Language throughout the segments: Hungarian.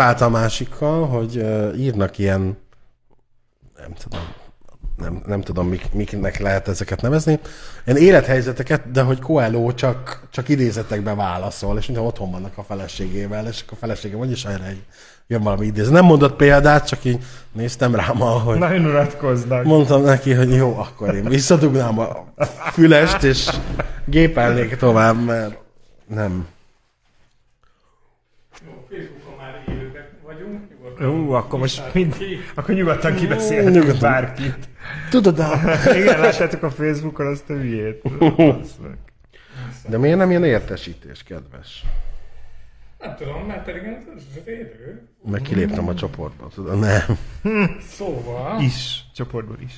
állt a másikkal, hogy uh, írnak ilyen, nem tudom, nem, nem tudom, mik, miknek lehet ezeket nevezni, ilyen élethelyzeteket, de hogy Coelho csak, csak idézetekbe válaszol, és mintha otthon vannak a feleségével, és akkor a felesége vagyis erre egy, jön valami idézet. Nem mondott példát, csak így néztem rám, hogy Nagyon uratkoznak. mondtam neki, hogy jó, akkor én visszadugnám a fülest, és gépelnék tovább, mert nem. Ú, akkor most mind, akkor nyugodtan kibeszélhetünk Nyugodtan. bárkit. Tudod, de, Igen, láttátok a Facebookon azt a hülyét. De miért nem ilyen értesítés, kedves? Nem tudom, mert pedig ez az élő. Meg kiléptem a csoportba, tudod? Nem. Szóval, Is, csoportból is.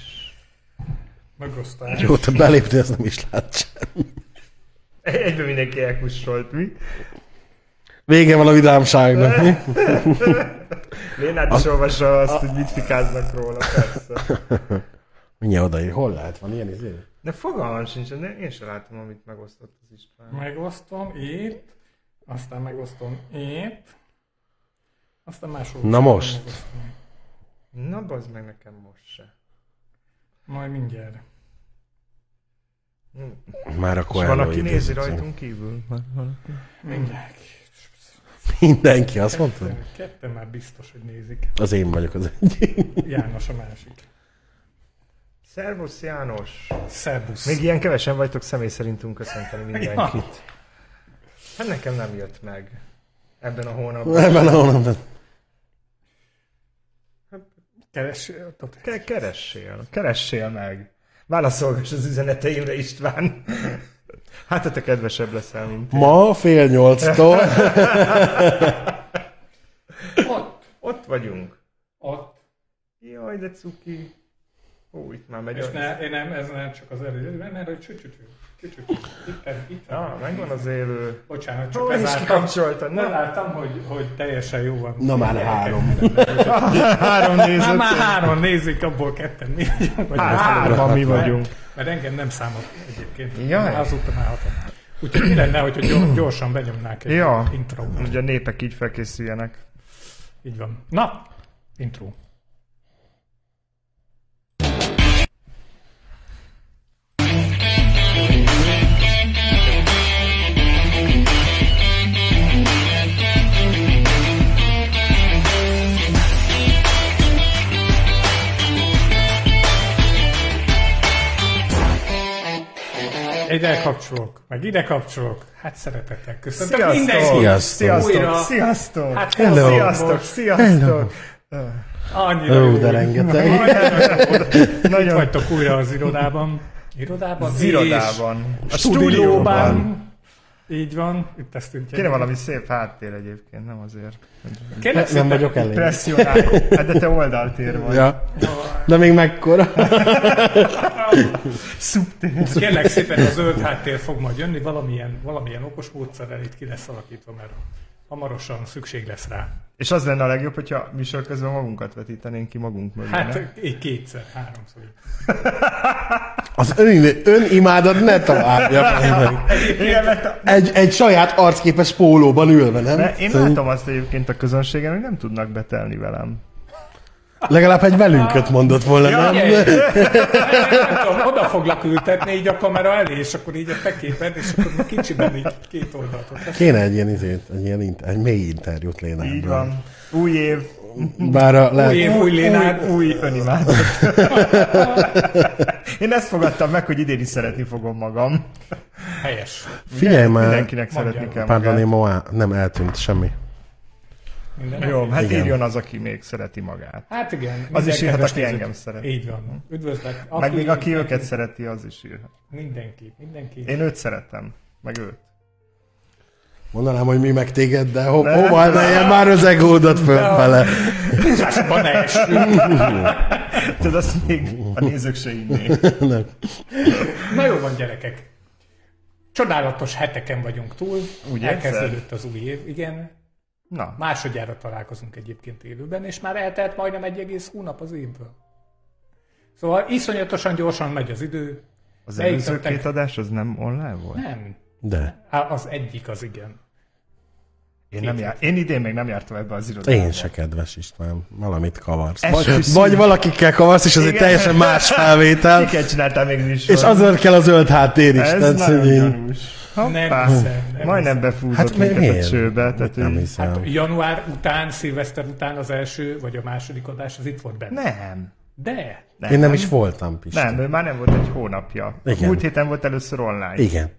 megosztás. Jó, te belépni, ezt nem is lát sem. Egyben mindenki elkussolt, mi? Vége van a vidámságnak, mi? Lénát is olvassa azt, hogy mit fikáznak róla, persze. Mindjárt odaír. Hol lehet? Van ilyen izé? De fogalmam sincs, de én sem látom, amit megosztott az István. Megosztom itt, aztán megosztom itt, aztán máshol. Na most. megosztom. Na, bazd meg nekem most se. Majd mindjárt. Már a És van, aki nézi rajtunk kívül? Van, van. Mindjárt. Mindenki, azt mondta? Ketten, már biztos, hogy nézik. Az én vagyok az egyik. János a másik. Szervusz János! Szerbusz. Még ilyen kevesen vagytok, személy szerintünk köszönteni mindenkit. Hát nekem nem jött meg ebben a hónapban. Ebben a hónapban. Keres, Ke- keressél, keressél meg. Válaszolgass az üzeneteimre István. Hát, te kedvesebb leszel, mint én. Ma fél nyolctól. ott, Ott vagyunk. ott. Jaj, de cuki. Ó, itt már megy És ne, én nem, ez nem csak az előzőben, mert hogy csücsücsü. Csücsücsü. Itt, itt. Ah, megvan az élő. Bocsánat, csak Ó, is lezártam. kikapcsoltad. Nem Nem. láttam, hogy, hogy teljesen jó van. Na már három. Három nézőt. már három nézik, abból ketten mi vagyunk. Vagy Hárman mi vagyunk. Mert engem nem számolt egyébként. Jaj. Azóta már hatom. Úgyhogy mi lenne, hogyha gyor- gyorsan benyomnák egy Ja. intro Hogy a népek így felkészüljenek. Így van. Na, intro. Ide kapcsolok, meg ide kapcsolok. Hát szeretettel köszöntök Sziasztok! mindenkit. Sziasztok! Sziasztok! Újra. Sziasztok! Hát Hello. Sziasztok! Sziasztok! Annyira Ó, de rengeteg. Itt Nagyon vagytok újra az irodában. Irodában? az irodában. A stúdióban. Így van. Itt ezt úgy Kéne valami szép háttér egyébként, nem azért. Kérlek Nem szépen, vagyok elég. Presszionál. Hát de te oldaltér vagy. Ja. De még mekkora? Szubtér. Kérlek szépen a zöld háttér fog majd jönni, valamilyen, valamilyen okos módszerrel itt ki lesz alakítva, mert hamarosan szükség lesz rá. És az lenne a legjobb, hogyha műsor közben magunkat vetítenénk ki magunk mögé, Hát nem? kétszer, háromszor. Az ön, önimádat ne találja meg. Egy, egy saját arcképes pólóban ülve, nem? Mert én Szerint- látom azt egyébként a közönségen, hogy nem tudnak betelni velem. Legalább egy velünket mondott volna, nem? Figyelj! Nem tudom, oda foglak ültetni így a kamera elé, és akkor így a te képed, és akkor kicsiben így két oldalt. Kéne egy ilyen, izét, egy ilyen inter, egy mély interjút léne. Így ebből. van. Új év, Bár a le... Új év, új lénád. új, új önimádat. Én ezt fogadtam meg, hogy idén is szeretni fogom magam. Helyes. Figyelj már, Mindenkinek Mondjál. szeretni kell pardon, magát. ma á- nem eltűnt semmi. Minden Jó, hát Igen. írjon az, aki még szereti magát. Hát igen. Az is írhat, aki nézőt- engem szeret. Így van. Üdvözlök. Meg még aki őket szereti, az is írhat. Mindenki, mindenki. Én őt szeretem, meg őt. Mondanám, hogy mi meg téged, de ho- Ne. hova emeljen már az egódat fölfele. Húzásban ne. Tudod, azt még a nézők se innék. Nem. Na jó van, gyerekek. Csodálatos heteken vagyunk túl. Úgy Elkezdődött az új év, igen. Na, Másodjára találkozunk egyébként élőben, és már eltelt majdnem egy egész hónap az évből. Szóval iszonyatosan gyorsan megy az idő. az előző két adás az nem online volt? Nem. De. Á, Az egyik az igen. Én, nem jár, én idén még nem jártam ebbe az irodába. Én se kedves István, valamit kavarsz. Vagy, vagy valakikkel kavarsz, és az egy Igen. teljesen más felvétel, Miket csináltál még műsor? és azért kell a zöld háttér is. Ez tehát, nagyon így- gyanús. Hoppá. Nem hiszem, nem Majdnem befúzott Hát mi- minket a miért? csőbe. Tehát, Nem hiszem. Hát január után, szilveszter után az első, vagy a második adás, az itt volt benne. nem. De, nem. Én nem is voltam, Pisti. Nem, ő már nem volt egy hónapja. Igen. Múlt héten volt először online. Igen.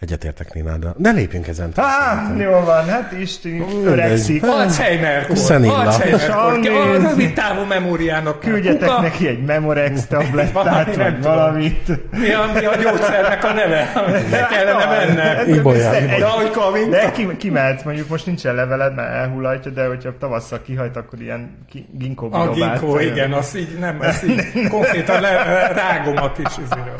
Egyetértek Nináddal. Ne lépjünk ezen. Á, jó van, hát Isti öregszik. Alzheimer-kor, Szenilla. Alzheimer-kor, Sajnos. a rövid távú memóriának. Küldjetek Kuka. neki egy Memorex tablettát, Valami, nem vagy tudom. valamit. Mi a, mi a gyógyszernek a neve? Le kellene menne. Ibolyán. Egy- De ahogy De ki, kimehetsz, mondjuk most nincsen leveled, mert elhullatja, de hogyha tavasszal kihajt, akkor ilyen ki- ginkgo a ginkgo, igen, az így nem, az így konkrétan le, rágom a kis izéről.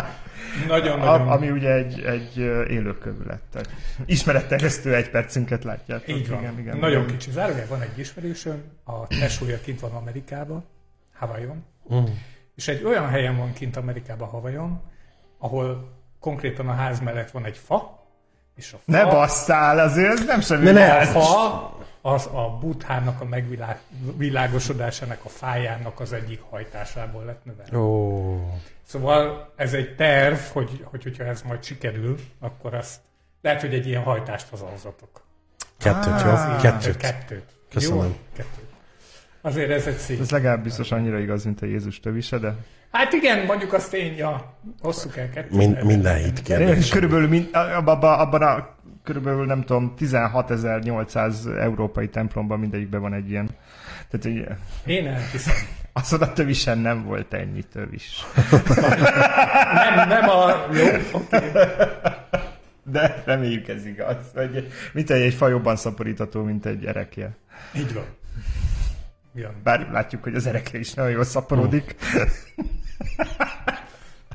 Nagyon-nagyon. A, ami ugye egy, egy ö, élő kövület. Tehát ismeretterjesztő egy percünket látjátok. Így van. Igen, igen, Nagyon igen. kicsi. Zárójel van egy ismerősöm, a tesója kint van Amerikában, Hawaiion, Mm. és egy olyan helyen van kint Amerikában, Hawaiion, ahol konkrétan a ház mellett van egy fa, és a fa, Ne basszál, azért ez nem semmi. Ne, ne, a fa az a buthának a megvilágosodásának, a fájának az egyik hajtásából lett növelve. Ó. Szóval ez egy terv, hogy, hogy hogyha ez majd sikerül, akkor azt lehet, hogy egy ilyen hajtást hazahozzatok. Kettőt, jó? Ah. Kettőt. Kettőt. Köszönöm. Jó? Kettőt. Azért ez egy szép. Ez legalább biztos annyira igaz, mint a Jézus tövise, de Hát igen, mondjuk azt én, ja, hosszú kell kettőt. Min- minden hit kérdés. körülbelül mind, abban, abban a körülbelül nem tudom, 16.800 európai templomban mindegyikben van egy ilyen. Tehát egy, Én elhiszem. azt a tövisen nem volt ennyi tövis. Nem, nem a... Jó, oké. De reméljük ez igaz. Hogy, mint egy, egy faj jobban szaporítató, mint egy erekje. Így van. Igen. Bár látjuk, hogy az erekje is nagyon jól szaporodik.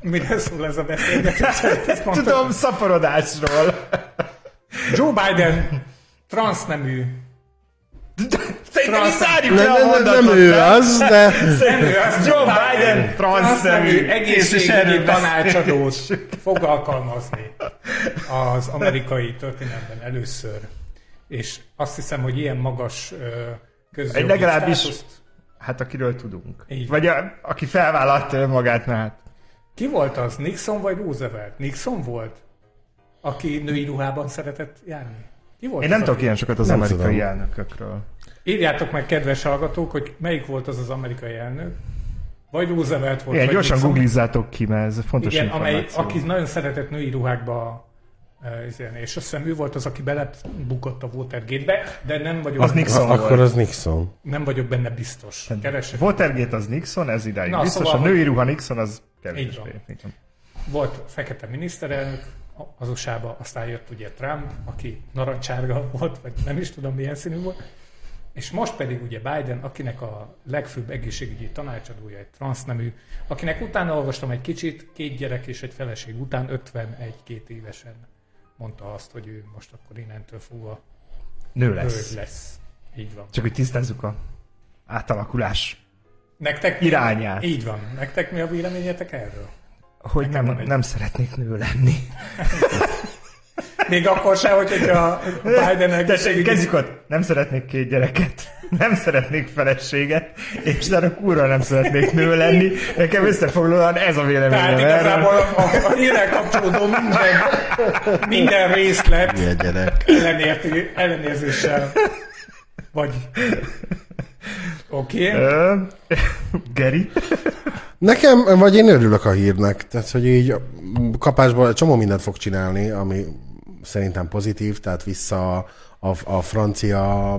Mire szól ez a beszélgetés? Tudom, szaporodásról. Joe Biden transznemű. Szerintem is Transz- zárjuk Ne, le a mondatot. nem ő az, de Nem ő, az Joe Biden transznemű egészségügyi tanácsadót fog alkalmazni az amerikai történelemben először. És azt hiszem, hogy ilyen magas közjogi Egy legalábbis- státuszt- Hát akiről tudunk. Így. Vagy a, aki felvállalta önmagát, mert hát Ki volt az? Nixon vagy Roosevelt? Nixon volt? Aki női ruhában szeretett járni? Ki volt Én nem tudok ilyen sokat az Nem amerikai tudom. elnökökről. Írjátok meg, kedves hallgatók, hogy melyik volt az az amerikai elnök? Vagy Roosevelt volt, Igen, vagy gyorsan Nixon. googlizzátok ki, mert ez fontos Igen, amely, információ. aki nagyon szeretett női ruhákba uh, izélni. és azt hiszem ő volt az, aki belebukott a Watergate-be, de nem vagyok, Az Nixon volt. akkor az Nixon. nem vagyok benne biztos. Keresek. Watergate az Nixon, ez idáig Na, biztos. szóval, a női ruha Nixon az kevésbé. Így van. Volt fekete miniszterelnök az usa aztán jött ugye Trump, aki narancsárga volt, vagy nem is tudom milyen színű volt, és most pedig ugye Biden, akinek a legfőbb egészségügyi tanácsadója egy transznemű, akinek utána olvastam egy kicsit, két gyerek és egy feleség után 51-2 évesen mondta azt, hogy ő most akkor innentől fogva Nő lesz. lesz. Így van. Csak hogy tisztázzuk a átalakulás Nektek irányát. Így van. Nektek mi a véleményetek erről? Hogy nem, egy- nem szeretnék nő lenni. Még akkor sem, hogy hogyha a Biden egészségügyi kezdjük ott. Nem szeretnék két gyereket, nem szeretnék feleséget, és utána kurva nem szeretnék nő lenni. Nekem összefoglalóan ez a véleményem. Tehát igazából a, a hírrel kapcsolódó minden, minden részlet ellenérti, ellenérzéssel vagy. Oké. Okay. Geri? Nekem, vagy én örülök a hírnek, tehát hogy így kapásból csomó mindent fog csinálni, ami szerintem pozitív, tehát vissza a, a, a francia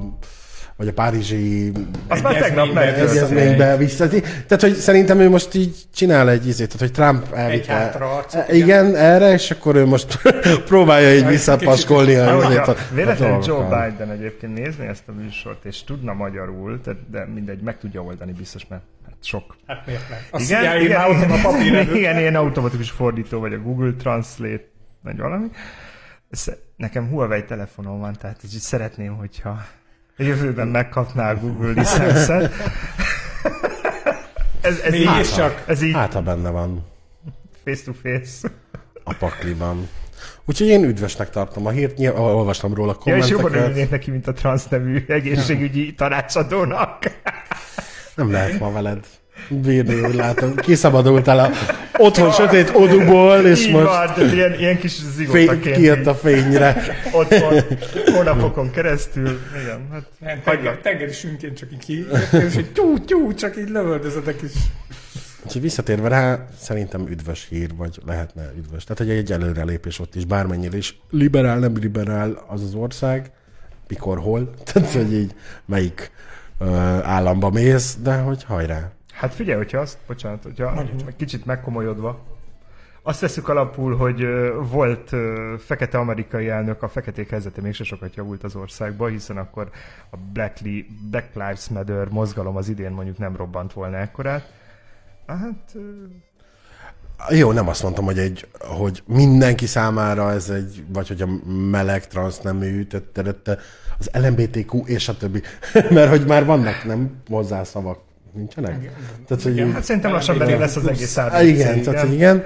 vagy a párizsi Az már tegnap egyezménybe vissza. Tehát, hogy szerintem ő most így csinál egy izét, tehát, hogy Trump elvitte. hátraarcot, E, igen, erre, és akkor ő most próbálja így visszapaskolni a, a, a, véletlenül a Joe dolgokkal. Biden egyébként nézni ezt a műsort, és tudna magyarul, tehát, de mindegy, meg tudja oldani biztos, mert hát sok. Hát miért nem? Igen, igen, ott van a igen, papír igen, ilyen automatikus fordító, vagy a Google Translate, vagy valami. Ez, nekem Huawei telefonom van, tehát így szeretném, hogyha a jövőben megkapná a Google licenszet. Ez, ez, így, Mégiscsak. ez így Hát, ha benne van face to face. a pakliban. Úgyhogy én üdvösnek tartom a hírt, nyilván olvastam róla Ja, és jobban kommenteket. örülnék neki, mint a transz nevű egészségügyi tanácsadónak. Nem lehet ma veled úgy látom. Kiszabadultál a otthon sötét oduból, és Így most van, tehát ilyen, ilyen kis fény, zigotaként kijött így a fényre. otthon, hónapokon keresztül. Igen, hát Nem, tenger, tengeri sünkén csak így ki, és így tyú, tyú, csak így lövöldözöd egy kis... Úgyhogy visszatérve rá, szerintem üdvös hír, vagy lehetne üdvös. Tehát, hogy egy előrelépés ott is, bármennyire is liberál, nem liberál az az ország, mikor, hol, tehát, hogy így melyik ö, államba mész, de hogy hajrá. Hát figyelj, hogyha azt, bocsánat, hogyha egy kicsit megkomolyodva, azt veszük alapul, hogy volt fekete amerikai elnök, a feketék helyzete mégse sokat javult az országban, hiszen akkor a Black, Li- Black Lives Matter mozgalom az idén mondjuk nem robbant volna ekkorát. Hát, Jó, nem azt mondtam, hogy, egy, hogy mindenki számára ez egy, vagy hogy a meleg, transznemű, tötte, az LMBTQ és a többi. Mert hogy már vannak, nem hozzászavak. Nincsenek? Tehát, hogy így- hát szerintem lassan benne lesz az egész ABC. igen, tehát, hogy igen.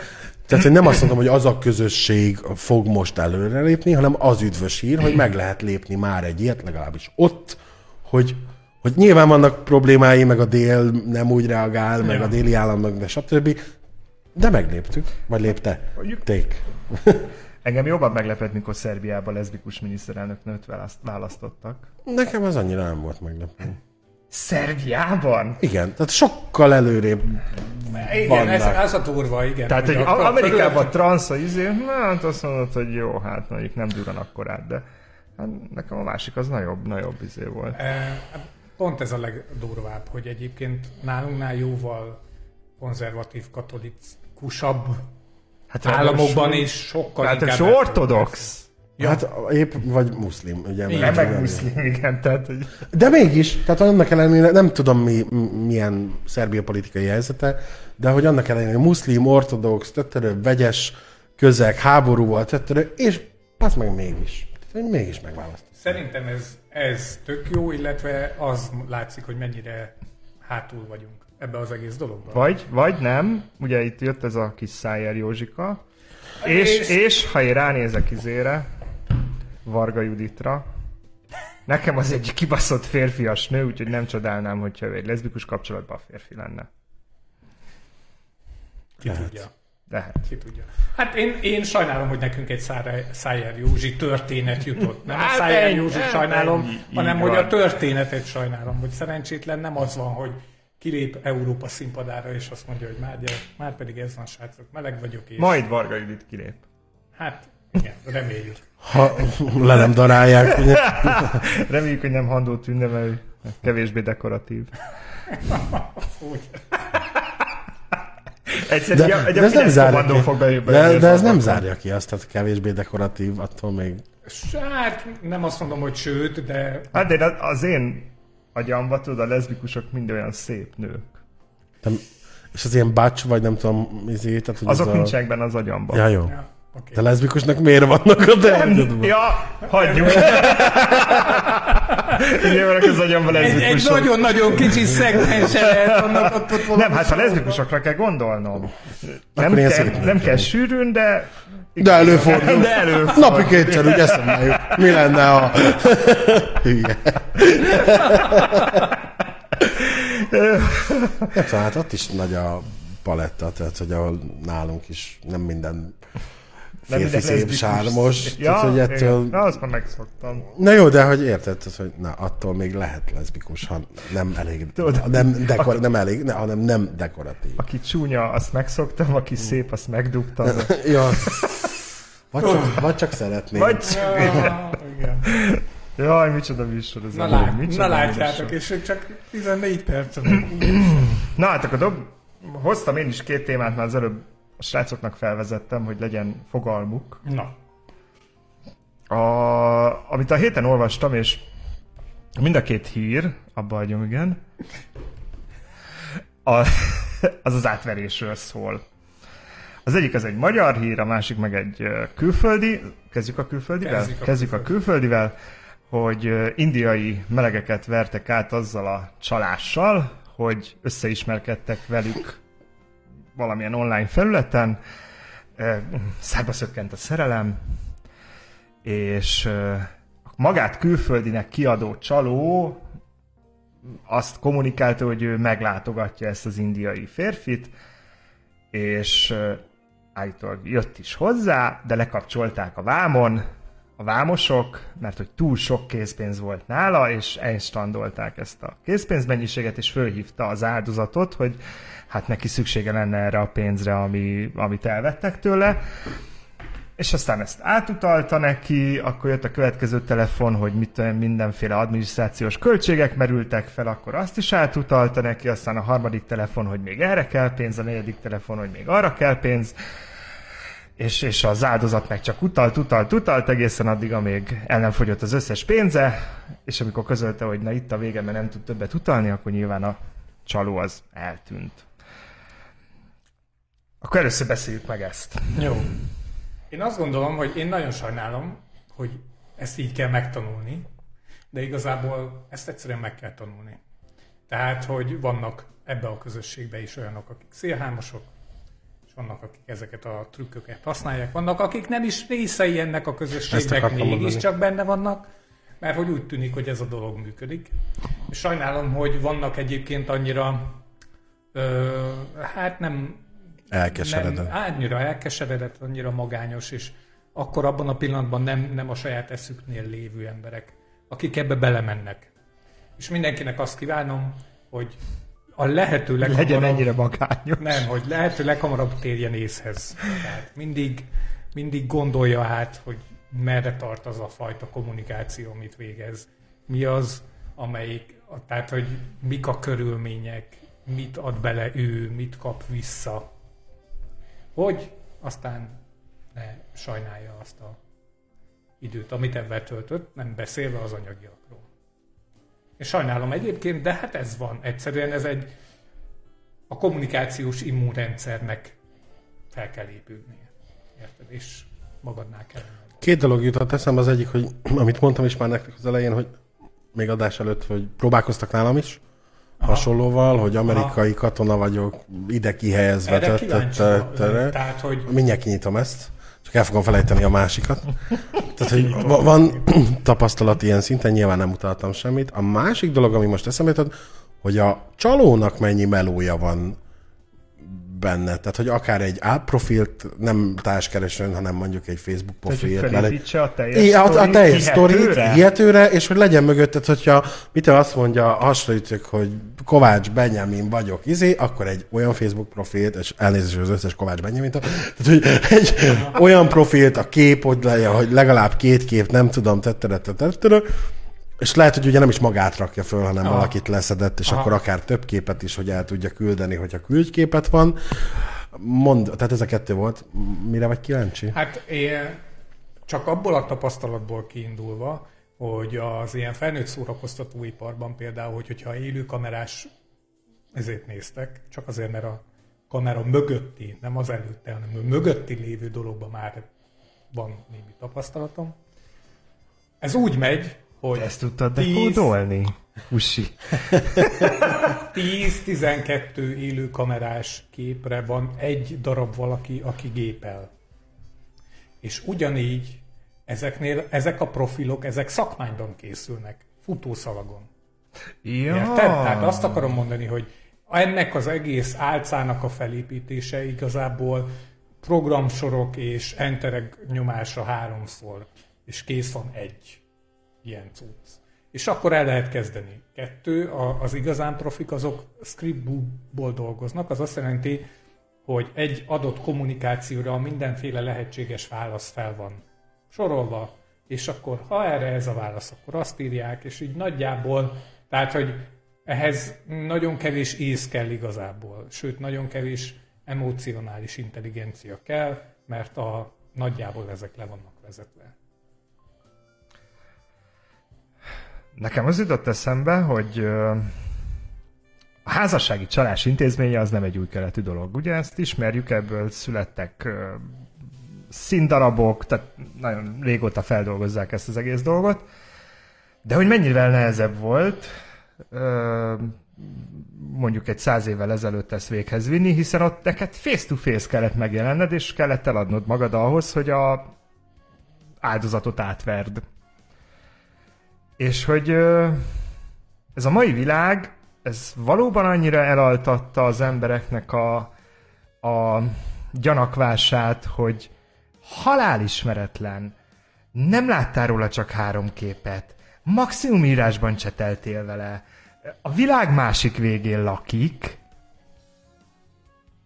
Tehát, hogy nem azt mondom, hogy az a közösség fog most előrelépni, hanem az üdvös hír, hogy meg lehet lépni már egy ilyet, legalábbis ott, hogy, hogy nyilván vannak problémái, meg a dél nem úgy reagál, meg a déli államnak, de stb. De megléptük, vagy lépte. Ték. Engem jobban meglepett, mikor Szerbiában leszbikus miniszterelnöknőt választ- választottak. Nekem az annyira nem volt meglepő. Szerbiában? Igen, tehát sokkal előrébb Igen, ez, vannak. ez a durva, igen. Tehát, hogy akkor- Amerikában transz a izé, na, hát azt mondod, hogy jó, hát mondjuk nem duran akkorát, de hát nekem a másik az nagyobb, nagyobb izé volt. Eh, Pont ez a legdurvább, hogy egyébként nálunknál jóval konzervatív, katolikusabb Hát államokban is sokkal Hát inkább... ortodox. Ja. Hát épp, vagy muszlim, ugye? Igen, meg muszlim, igen, tehát, hogy De mégis, tehát annak ellenére nem tudom mi, milyen Szerbia politikai helyzete, de hogy annak ellenére muszlim, ortodox, töttörő, vegyes közeg, háború volt, töttörő, és az meg mégis. Tehát, mégis megválasztott. Szerintem ez, ez tök jó, illetve az látszik, hogy mennyire hátul vagyunk ebbe az egész dologban. vagy, vagy nem, ugye itt jött ez a kis Szájer Józsika, és, És- és ha én ránézek izére, Varga Juditra, nekem az egy kibaszott férfias nő, úgyhogy nem csodálnám, hogyha ő egy leszbikus kapcsolatban a férfi lenne. Ki Lehet. tudja. De hát. Ki tudja. Hát én, én sajnálom, hogy nekünk egy Szájer Józsi történet jutott. Nem a Hát Szájer ennyi, Józsit hát sajnálom, ennyi, hanem hogy van. a történetet sajnálom, hogy szerencsétlen nem az van, hogy kilép Európa színpadára, és azt mondja, hogy már, gyere, már pedig ez van, srácok, meleg vagyok, és Majd Varga Judit kilép. hát igen, reméljük. Ha le nem darálják. ugye? Reméljük, hogy nem Handó Tünde, mert kevésbé dekoratív. Egyszer De, egy, egy de ez nem zárja ki. fog belül De, de ez nem zárja ki azt, tehát kevésbé dekoratív, attól még. Hát nem azt mondom, hogy sőt, de Hát de az- én agyamba, tudod, a leszbikusok mind olyan szép nők. Nem, és az ilyen bács, vagy nem tudom, izé, tehát, hogy Azok az a... nincsenek benne az agyamban. Ja, jó. ja, oké. De leszbikusnak miért vannak a tehetedben? Ja, hagyjuk. Igen, mert az agyamban Egy, egy leszbikusok. nagyon-nagyon kicsi szegmense lehet annak ott, ott Nem, hát ha leszbikusokra kell gondolnom. Nem kell, nem kell sűrűn, de... De előfordul. De előfordul. Napi kétszer, úgy eszembe jut. Mi lenne, ha... Hülye. Hát ott is nagy a paletta, tehát hogy ahol nálunk is nem minden férfi szép sármos. Ja, tehát, hogy igen. ettől... Na, azt már megszoktam. Na jó, de hogy érted, tehát, hogy na, attól még lehet leszbikus, ha nem elég, Tudod, nem, dekor, nem elég, ne, hanem nem dekoratív. Aki csúnya, azt megszoktam, aki szép, azt megdugtam. Ja. Vagy csak, vagy csak szeretném. Vagy... Ja, igen. Jaj, micsoda műsor ez. Na, a- lát, micsoda na látjátok, és csak 14 perc. Na hát akkor dob... hoztam én is két témát, már az előbb a srácoknak felvezettem, hogy legyen fogalmuk. Na, A, amit a héten olvastam, és mind a két hír, abba hagyom, igen, a, az az átverésről szól. Az egyik az egy magyar hír, a másik meg egy külföldi. Kezdjük a külföldivel? Kezdjük a Kezdjük a külföldivel, hogy indiai melegeket vertek át azzal a csalással, hogy összeismerkedtek velük valamilyen online felületen, szárba szökkent a szerelem, és magát külföldinek kiadó csaló azt kommunikálta, hogy ő meglátogatja ezt az indiai férfit, és állítólag jött is hozzá, de lekapcsolták a vámon, a vámosok, mert hogy túl sok készpénz volt nála, és elstandolták ezt a készpénzmennyiséget, és fölhívta az áldozatot, hogy hát neki szüksége lenne erre a pénzre, ami, amit elvettek tőle. És aztán ezt átutalta neki, akkor jött a következő telefon, hogy mit, mindenféle adminisztrációs költségek merültek fel, akkor azt is átutalta neki, aztán a harmadik telefon, hogy még erre kell pénz, a negyedik telefon, hogy még arra kell pénz, és, és az áldozat meg csak utalt, utalt, utalt egészen addig, amíg el nem fogyott az összes pénze, és amikor közölte, hogy na itt a vége, mert nem tud többet utalni, akkor nyilván a csaló az eltűnt. Akkor először beszéljük meg ezt. Jó. Én azt gondolom, hogy én nagyon sajnálom, hogy ezt így kell megtanulni, de igazából ezt egyszerűen meg kell tanulni. Tehát, hogy vannak ebbe a közösségbe is olyanok, akik szélhámosok, és vannak, akik ezeket a trükköket használják, vannak, akik nem is részei ennek a közösségnek, mégiscsak benne vannak, mert hogy úgy tűnik, hogy ez a dolog működik. És sajnálom, hogy vannak egyébként annyira, ö, hát nem Elkeseredett. Nem, annyira elkeseredett, annyira magányos, és akkor abban a pillanatban nem, nem a saját eszüknél lévő emberek, akik ebbe belemennek. És mindenkinek azt kívánom, hogy a lehető leghamarabb... Legyen ennyire magányos. Nem, hogy lehető leghamarabb térjen észhez. Tehát mindig, mindig gondolja át, hogy merre tart az a fajta kommunikáció, amit végez. Mi az, amelyik, tehát hogy mik a körülmények, mit ad bele ő, mit kap vissza hogy aztán ne sajnálja azt a időt, amit ebben töltött, nem beszélve az anyagiakról. És sajnálom egyébként, de hát ez van. Egyszerűen ez egy a kommunikációs immunrendszernek fel kell épülnie. Érted? És magadnál kell. Két dolog jutott eszembe, az egyik, hogy amit mondtam is már nektek az elején, hogy még adás előtt, hogy próbálkoztak nálam is. Hasonlóval, hogy amerikai Aha. katona vagyok, ide kihelyezve. Tehát, hogy... Mindjárt kinyitom ezt, csak el fogom felejteni a másikat. Tehát, hogy van tapasztalat ilyen szinten, nyilván nem utaltam semmit. A másik dolog, ami most eszembe jutott, hogy a csalónak mennyi melója van benne. Tehát, hogy akár egy profilt nem társkeresőn, hanem mondjuk egy Facebook profilt. Tehát, a teljes a, a teljes sztorit hihetőre, és hogy legyen mögötted, hogyha mit azt mondja, hasonlítjuk, hogy Kovács Benjamin vagyok, izé, akkor egy olyan Facebook profilt, és elnézést az összes Kovács Benjamin, tehát, hogy egy olyan profilt, a kép, hogy, legyen, hogy legalább két kép, nem tudom, tettere, tettere, és lehet, hogy ugye nem is magát rakja föl, hanem Aha. valakit leszedett, és Aha. akkor akár több képet is, hogy el tudja küldeni, hogyha küldképet van. Mond, tehát ez a kettő volt. Mire vagy kíváncsi? Hát én csak abból a tapasztalatból kiindulva, hogy az ilyen felnőtt szórakoztatóiparban például, hogy, hogyha élő kamerás ezért néztek, csak azért, mert a kamera mögötti, nem az előtte, hanem a mögötti lévő dologban már van némi tapasztalatom. Ez úgy megy, hogy Ezt tudtad dekódolni? Usi. 10-12 élő kamerás képre van egy darab valaki, aki gépel. És ugyanígy ezeknél, ezek a profilok, ezek szakmányban készülnek, futószalagon. Ja. Érted? Tehát azt akarom mondani, hogy ennek az egész álcának a felépítése igazából programsorok és entereg nyomása háromszor, és kész van egy ilyen cucc. És akkor el lehet kezdeni. Kettő, az igazán profik azok scriptból dolgoznak, az azt jelenti, hogy egy adott kommunikációra mindenféle lehetséges válasz fel van sorolva, és akkor ha erre ez a válasz, akkor azt írják, és így nagyjából, tehát, hogy ehhez nagyon kevés ész kell igazából, sőt, nagyon kevés emocionális intelligencia kell, mert a nagyjából ezek le vannak vezetve. Nekem az jutott eszembe, hogy a házassági csalás intézménye az nem egy új keletű dolog. Ugye ezt ismerjük, ebből születtek színdarabok, tehát nagyon régóta feldolgozzák ezt az egész dolgot. De hogy mennyivel nehezebb volt mondjuk egy száz évvel ezelőtt ezt véghez vinni, hiszen ott neked face-to-face kellett megjelenned, és kellett eladnod magad ahhoz, hogy a áldozatot átverd. És hogy ez a mai világ, ez valóban annyira elaltatta az embereknek a, a gyanakvását, hogy halálismeretlen, nem láttál róla csak három képet, maximum írásban cseteltél vele, a világ másik végén lakik,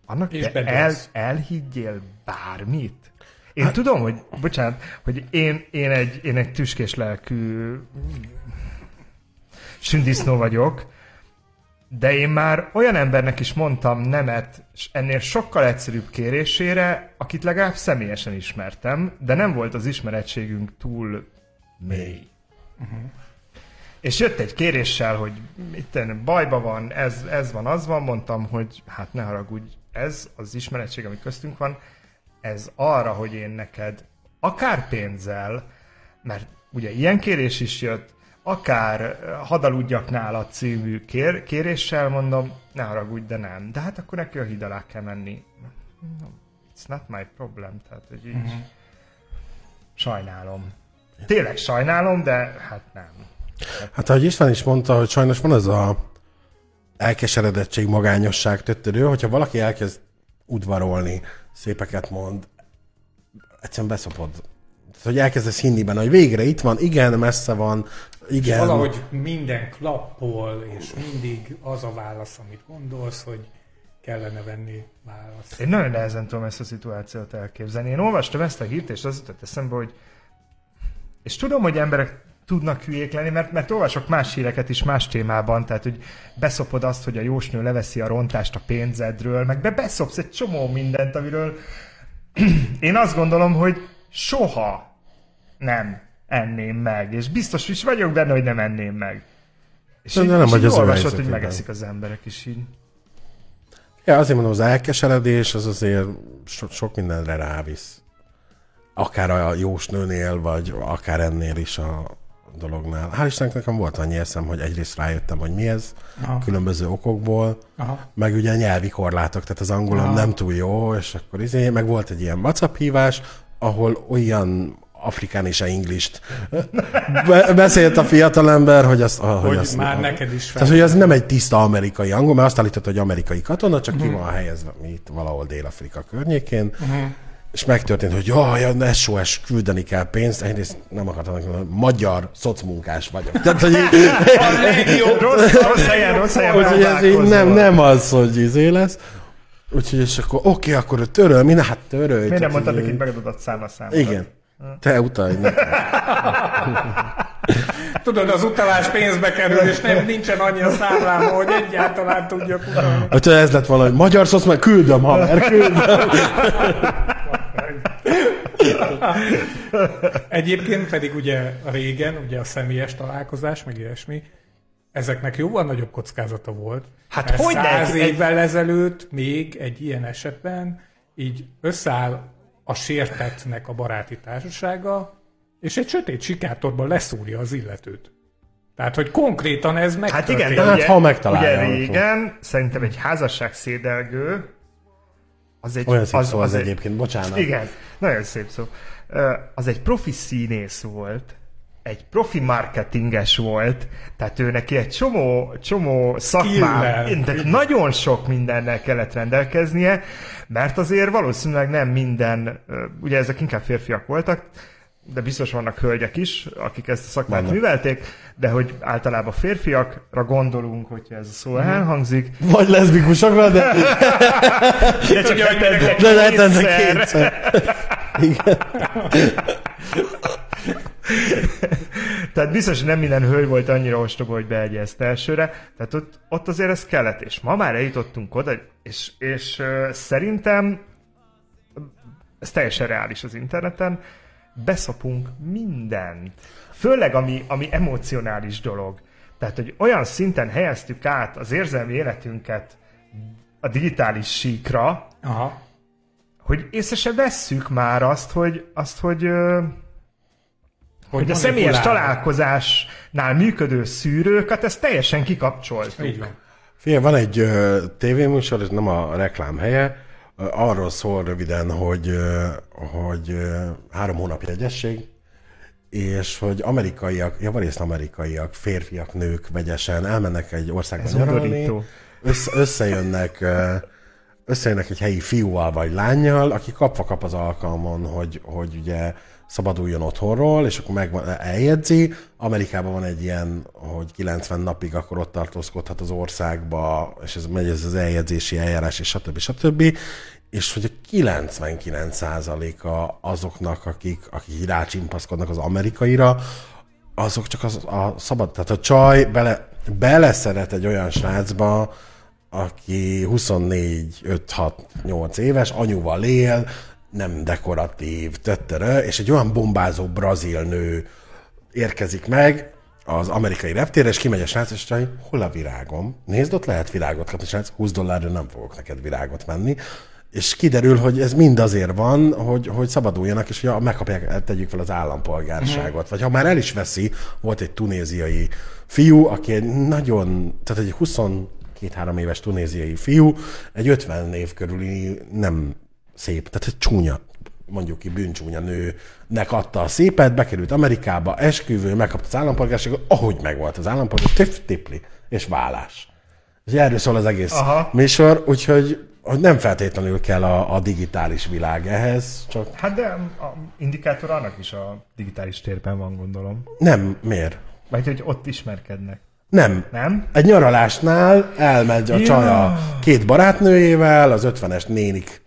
annak És te el, elhiggyél bármit? Én hát, tudom, hogy, bocsánat, hogy én, én, egy, én egy tüskés lelkű sündisznó vagyok, de én már olyan embernek is mondtam nemet, és ennél sokkal egyszerűbb kérésére, akit legalább személyesen ismertem, de nem volt az ismerettségünk túl mély. Uh-huh. És jött egy kéréssel, hogy itt bajba van, ez, ez van, az van, mondtam, hogy hát ne haragudj, ez az ismerettség, ami köztünk van, ez arra, hogy én neked akár pénzzel, mert ugye ilyen kérés is jött, akár eh, hadaludjak nála című kér, kéréssel mondom, ne haragudj, de nem. De hát akkor neki a híd alá kell menni. It's not my problem. Tehát, hogy így uh-huh. sajnálom. Tényleg sajnálom, de hát nem. Hát ahogy István is mondta, hogy sajnos van ez a elkeseredettség, magányosság töttörő, hogyha valaki elkezd udvarolni, szépeket mond, egyszerűen beszopod. Tehát, hogy elkezdesz hinni benne, hogy végre itt van, igen, messze van, igen. És valahogy minden klappol, és mindig az a válasz, amit gondolsz, hogy kellene venni választ. Én nagyon nehezen tudom ezt a szituációt elképzelni. Én olvastam ezt a hírt, és az jutott eszembe, hogy és tudom, hogy emberek tudnak hülyék lenni, mert, mert olvasok más híreket is más témában, tehát hogy beszopod azt, hogy a jósnő leveszi a rontást a pénzedről, meg be beszopsz egy csomó mindent, amiről én azt gondolom, hogy soha nem enném meg, és biztos is vagyok benne, hogy nem enném meg. És De így, nem és vagy így az olvasod, hogy megeszik az emberek is így. Ja, azért mondom, az elkeseredés az azért so- sok mindenre rávisz. Akár a jósnőnél, vagy akár ennél is a dolognál. Hál' Istennek nekem volt annyi eszem, hogy egyrészt rájöttem, hogy mi ez, Aha. különböző okokból, Aha. meg ugye nyelvi korlátok, tehát az angolom Aha. nem túl jó, és akkor izé, meg volt egy ilyen WhatsApp hívás, ahol olyan afrikán és englist be- beszélt a fiatalember, hogy azt... Hogy, Hogy azt már neked is fel. Tehát, hogy ez nem egy tiszta amerikai angol, mert azt állította, hogy amerikai katona, csak ki van helyezve itt valahol Dél-Afrika környékén. Uh-huh. És megtörtént, hogy jaj, ja, SOS küldeni kell pénzt. Egyrészt nem akartam mondani, hogy magyar szocmunkás vagyok. Tehát, hogy így, A legjobb! Rossz, rossz helyen, rossz helyen hogy ez így nem, nem az, hogy izé lesz. Úgyhogy és akkor oké, akkor töröl, mi? Hát törölj. Miért nem mondtad neki, hogy megadod számla számot? Igen. Te utalj nekem. Tudod, az utalás pénzbe kerül, és nem nincsen annyi a számlám, hogy egyáltalán tudjak utalni. Hogyha ez lett hogy magyar szoc, meg küldöm, haver, küldöm. Egyébként pedig ugye régen, ugye a személyes találkozás, meg ilyesmi, ezeknek jóval nagyobb kockázata volt. Hát Mert hogy száz lehet? évvel ezelőtt még egy ilyen esetben így összeáll a sértetnek a baráti társasága, és egy sötét sikátorban leszúrja az illetőt. Tehát, hogy konkrétan ez Hát megtörtént. igen, de Hát, ha megtalálja, ugye akkor. régen szerintem egy házasság szédelgő az egy... Olyan szép az, szó az egy- egyébként, bocsánat. Igen, nagyon szép szó. Az egy profi színész volt, egy profi marketinges volt, tehát ő neki egy csomó, csomó szakmá, de nagyon sok mindennel kellett rendelkeznie, mert azért valószínűleg nem minden, ugye ezek inkább férfiak voltak, de biztos vannak hölgyek is, akik ezt a szakmát Vannak. művelték, de hogy általában férfiakra gondolunk, hogyha ez a szó Mhm. elhangzik, Vagy leszbikusokra, de, de csak hetente de lehet ennek kétszer. kétszer. Igen. Tehát biztos, hogy nem minden hölgy volt annyira ostoba, hogy beegyezte elsőre. Tehát ott, ott azért ez kellett. És ma már eljutottunk oda, és, és uh, szerintem ez teljesen reális az interneten, beszopunk mindent. Főleg, ami, ami emocionális dolog. Tehát, hogy olyan szinten helyeztük át az érzelmi életünket a digitális síkra, Aha. hogy észre se vesszük már azt, hogy, azt, hogy, ö, hogy a személyes találkozásnál működő szűrőket, ezt teljesen kikapcsoltuk. Így van. Figyelj, van egy uh, tévéműsor, ez nem a reklám helye, uh, arról szól röviden, hogy, hogy három hónap jegyesség, és hogy amerikaiak, javarészt amerikaiak, férfiak, nők vegyesen elmennek egy országba Ez nyaralni, össze, összejönnek, összejönnek egy helyi fiúval vagy lányjal, aki kapva kap az alkalmon, hogy, hogy ugye szabaduljon otthonról, és akkor meg eljegyzi. Amerikában van egy ilyen, hogy 90 napig akkor ott tartózkodhat az országba, és ez megy ez az eljegyzési eljárás, és stb. stb. És hogy a 99%-a azoknak, akik, akik rácsimpaszkodnak az amerikaira, azok csak az, a szabad, tehát a csaj bele, beleszeret egy olyan srácba, aki 24, 5, 6, 8 éves, anyuval él, nem dekoratív, tötterö, és egy olyan bombázó brazil nő érkezik meg az amerikai reptérre, és kimegy a srác, és mondja, hol a virágom? Nézd, ott lehet virágot kapni, srác, 20 dollárra nem fogok neked virágot venni. És kiderül, hogy ez mind azért van, hogy, hogy szabaduljanak, és hogy megkapják, tegyük fel az állampolgárságot. Vagy ha már el is veszi, volt egy tunéziai fiú, aki egy nagyon, tehát egy 22-3 éves tunéziai fiú, egy 50 év körüli nem szép, tehát egy csúnya, mondjuk ki bűncsúnya nőnek adta a szépet, bekerült Amerikába, esküvő, megkapta az állampolgárságot, ahogy megvolt az állampolgár, tif, tipli, és vállás. És erről szól az egész Aha. műsor, úgyhogy hogy nem feltétlenül kell a, a digitális világ ehhez, csak Hát de a indikátor annak is a digitális térben van, gondolom. nem, miért? Vagy hogy ott ismerkednek. Nem. Nem? Egy nyaralásnál elmegy a Ja. csaj a két barátnőjével, az ötvenes nénik,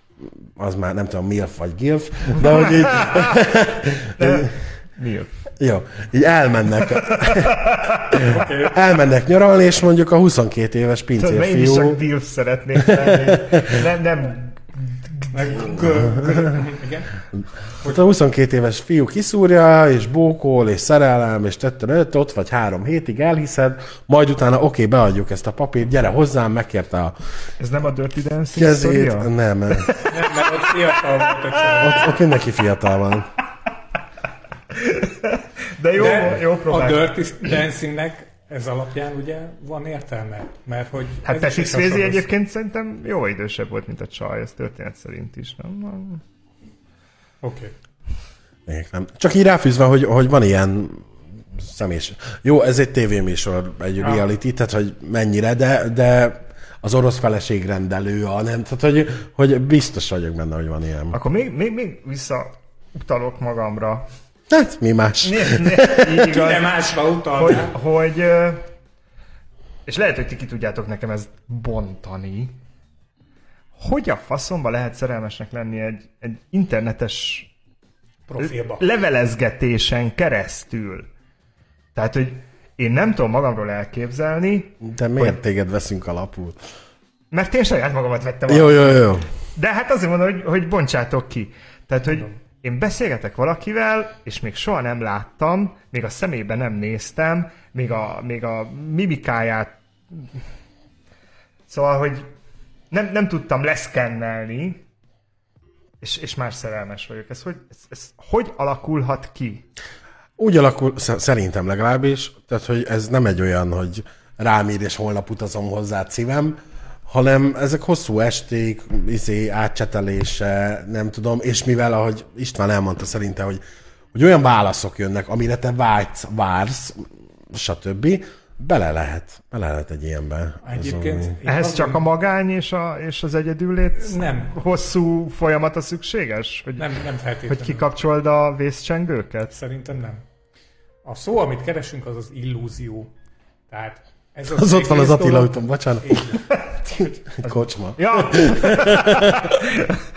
az már nem tudom, MILF vagy GILF, de hogy így, Mi? Jó, így elmennek, elmennek nyaralni, és mondjuk a 22 éves mert én is pincérfiú, csak DILF szeretnék lenni. Nem, nem Meg, gö- gö- igen. ott a 22 éves fiú kiszúrja, és bókol, és szerelem, és tettem ott vagy három hétig elhiszed, majd utána oké, okay, beadjuk ezt a papírt, gyere hozzám, megkérte a Ez nem a Dirty Dancing kezét, nem, nem. Nem, mert ott fiatal volt a. Ott, ott mindenki fiatal van. De jó, De jó a próbál. Dirty Dancingnek ez alapján ugye van értelme, mert hogy... Hát Patrick Swayze egyébként szerintem jó idősebb volt, mint a csaj, ez történet szerint is, nem? Oké. Még nem. Csak így ráfűzve, hogy, hogy van ilyen személyes. Jó, ez egy tévéműsor, egy Ah. reality, tehát hogy mennyire, de, de az orosz feleség rendelő, a nem, tehát hogy, hogy biztos vagyok benne, hogy van ilyen. Akkor még, még, még vissza utalok magamra. Hát, mi más? Ne, ne, így igaz, De másra hogy, utalnál. hogy ö, és lehet, hogy ti ki tudjátok nekem ezt bontani. Hogy a faszomba lehet szerelmesnek lenni egy, egy internetes Profilba. levelezgetésen keresztül? Tehát, hogy én nem tudom magamról elképzelni, De miért téged veszünk alapul? mert én saját magamat vettem Jó, jó, jó. De hát azért mondom, hogy, hogy bontsátok ki. Tehát, hogy én beszélgetek valakivel, és még soha nem láttam, még a szemébe nem néztem, még a, még a mimikáját. Szóval, hogy nem, nem tudtam leszkennelni, és, és már szerelmes vagyok. Ez hogy, ez, ez hogy alakulhat ki? Úgy alakul, sz- szerintem legalábbis, tehát hogy ez nem egy olyan, hogy rám ír és holnap utazom hozzá szívem, hanem ezek hosszú esték, izé, átcsetelése, nem tudom, és mivel, ahogy István elmondta szerintem, hogy, hogy olyan válaszok jönnek, amire te vágysz, vársz, stb., bele lehet, bele lehet egy ilyenbe. Egyébként... Ez én Ehhez csak a magány és, a, és az egyedüllét Nem. hosszú folyamata szükséges? Hogy, Nem, nem feltétlenül. hogy kikapcsold a vészcsengőket? Szerintem nem. A szó, amit keresünk, az az illúzió. Tehát ez az ott van az Attila úton, bocsánat. Kocsma. Ja!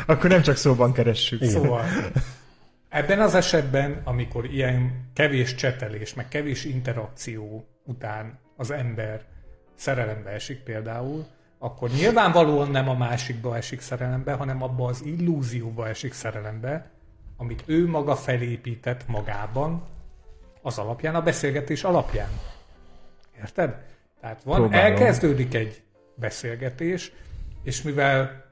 Akkor nem csak szóban keressük. Szóval ebben az esetben, amikor ilyen kevés csetelés, meg kevés interakció után az ember szerelembe esik például, akkor nyilvánvalóan nem a másikba esik szerelembe, hanem abba az illúzióba esik szerelembe, amit ő maga felépített magában, az alapján, a beszélgetés alapján. Érted? Tehát van, Próbálom. elkezdődik egy beszélgetés, és mivel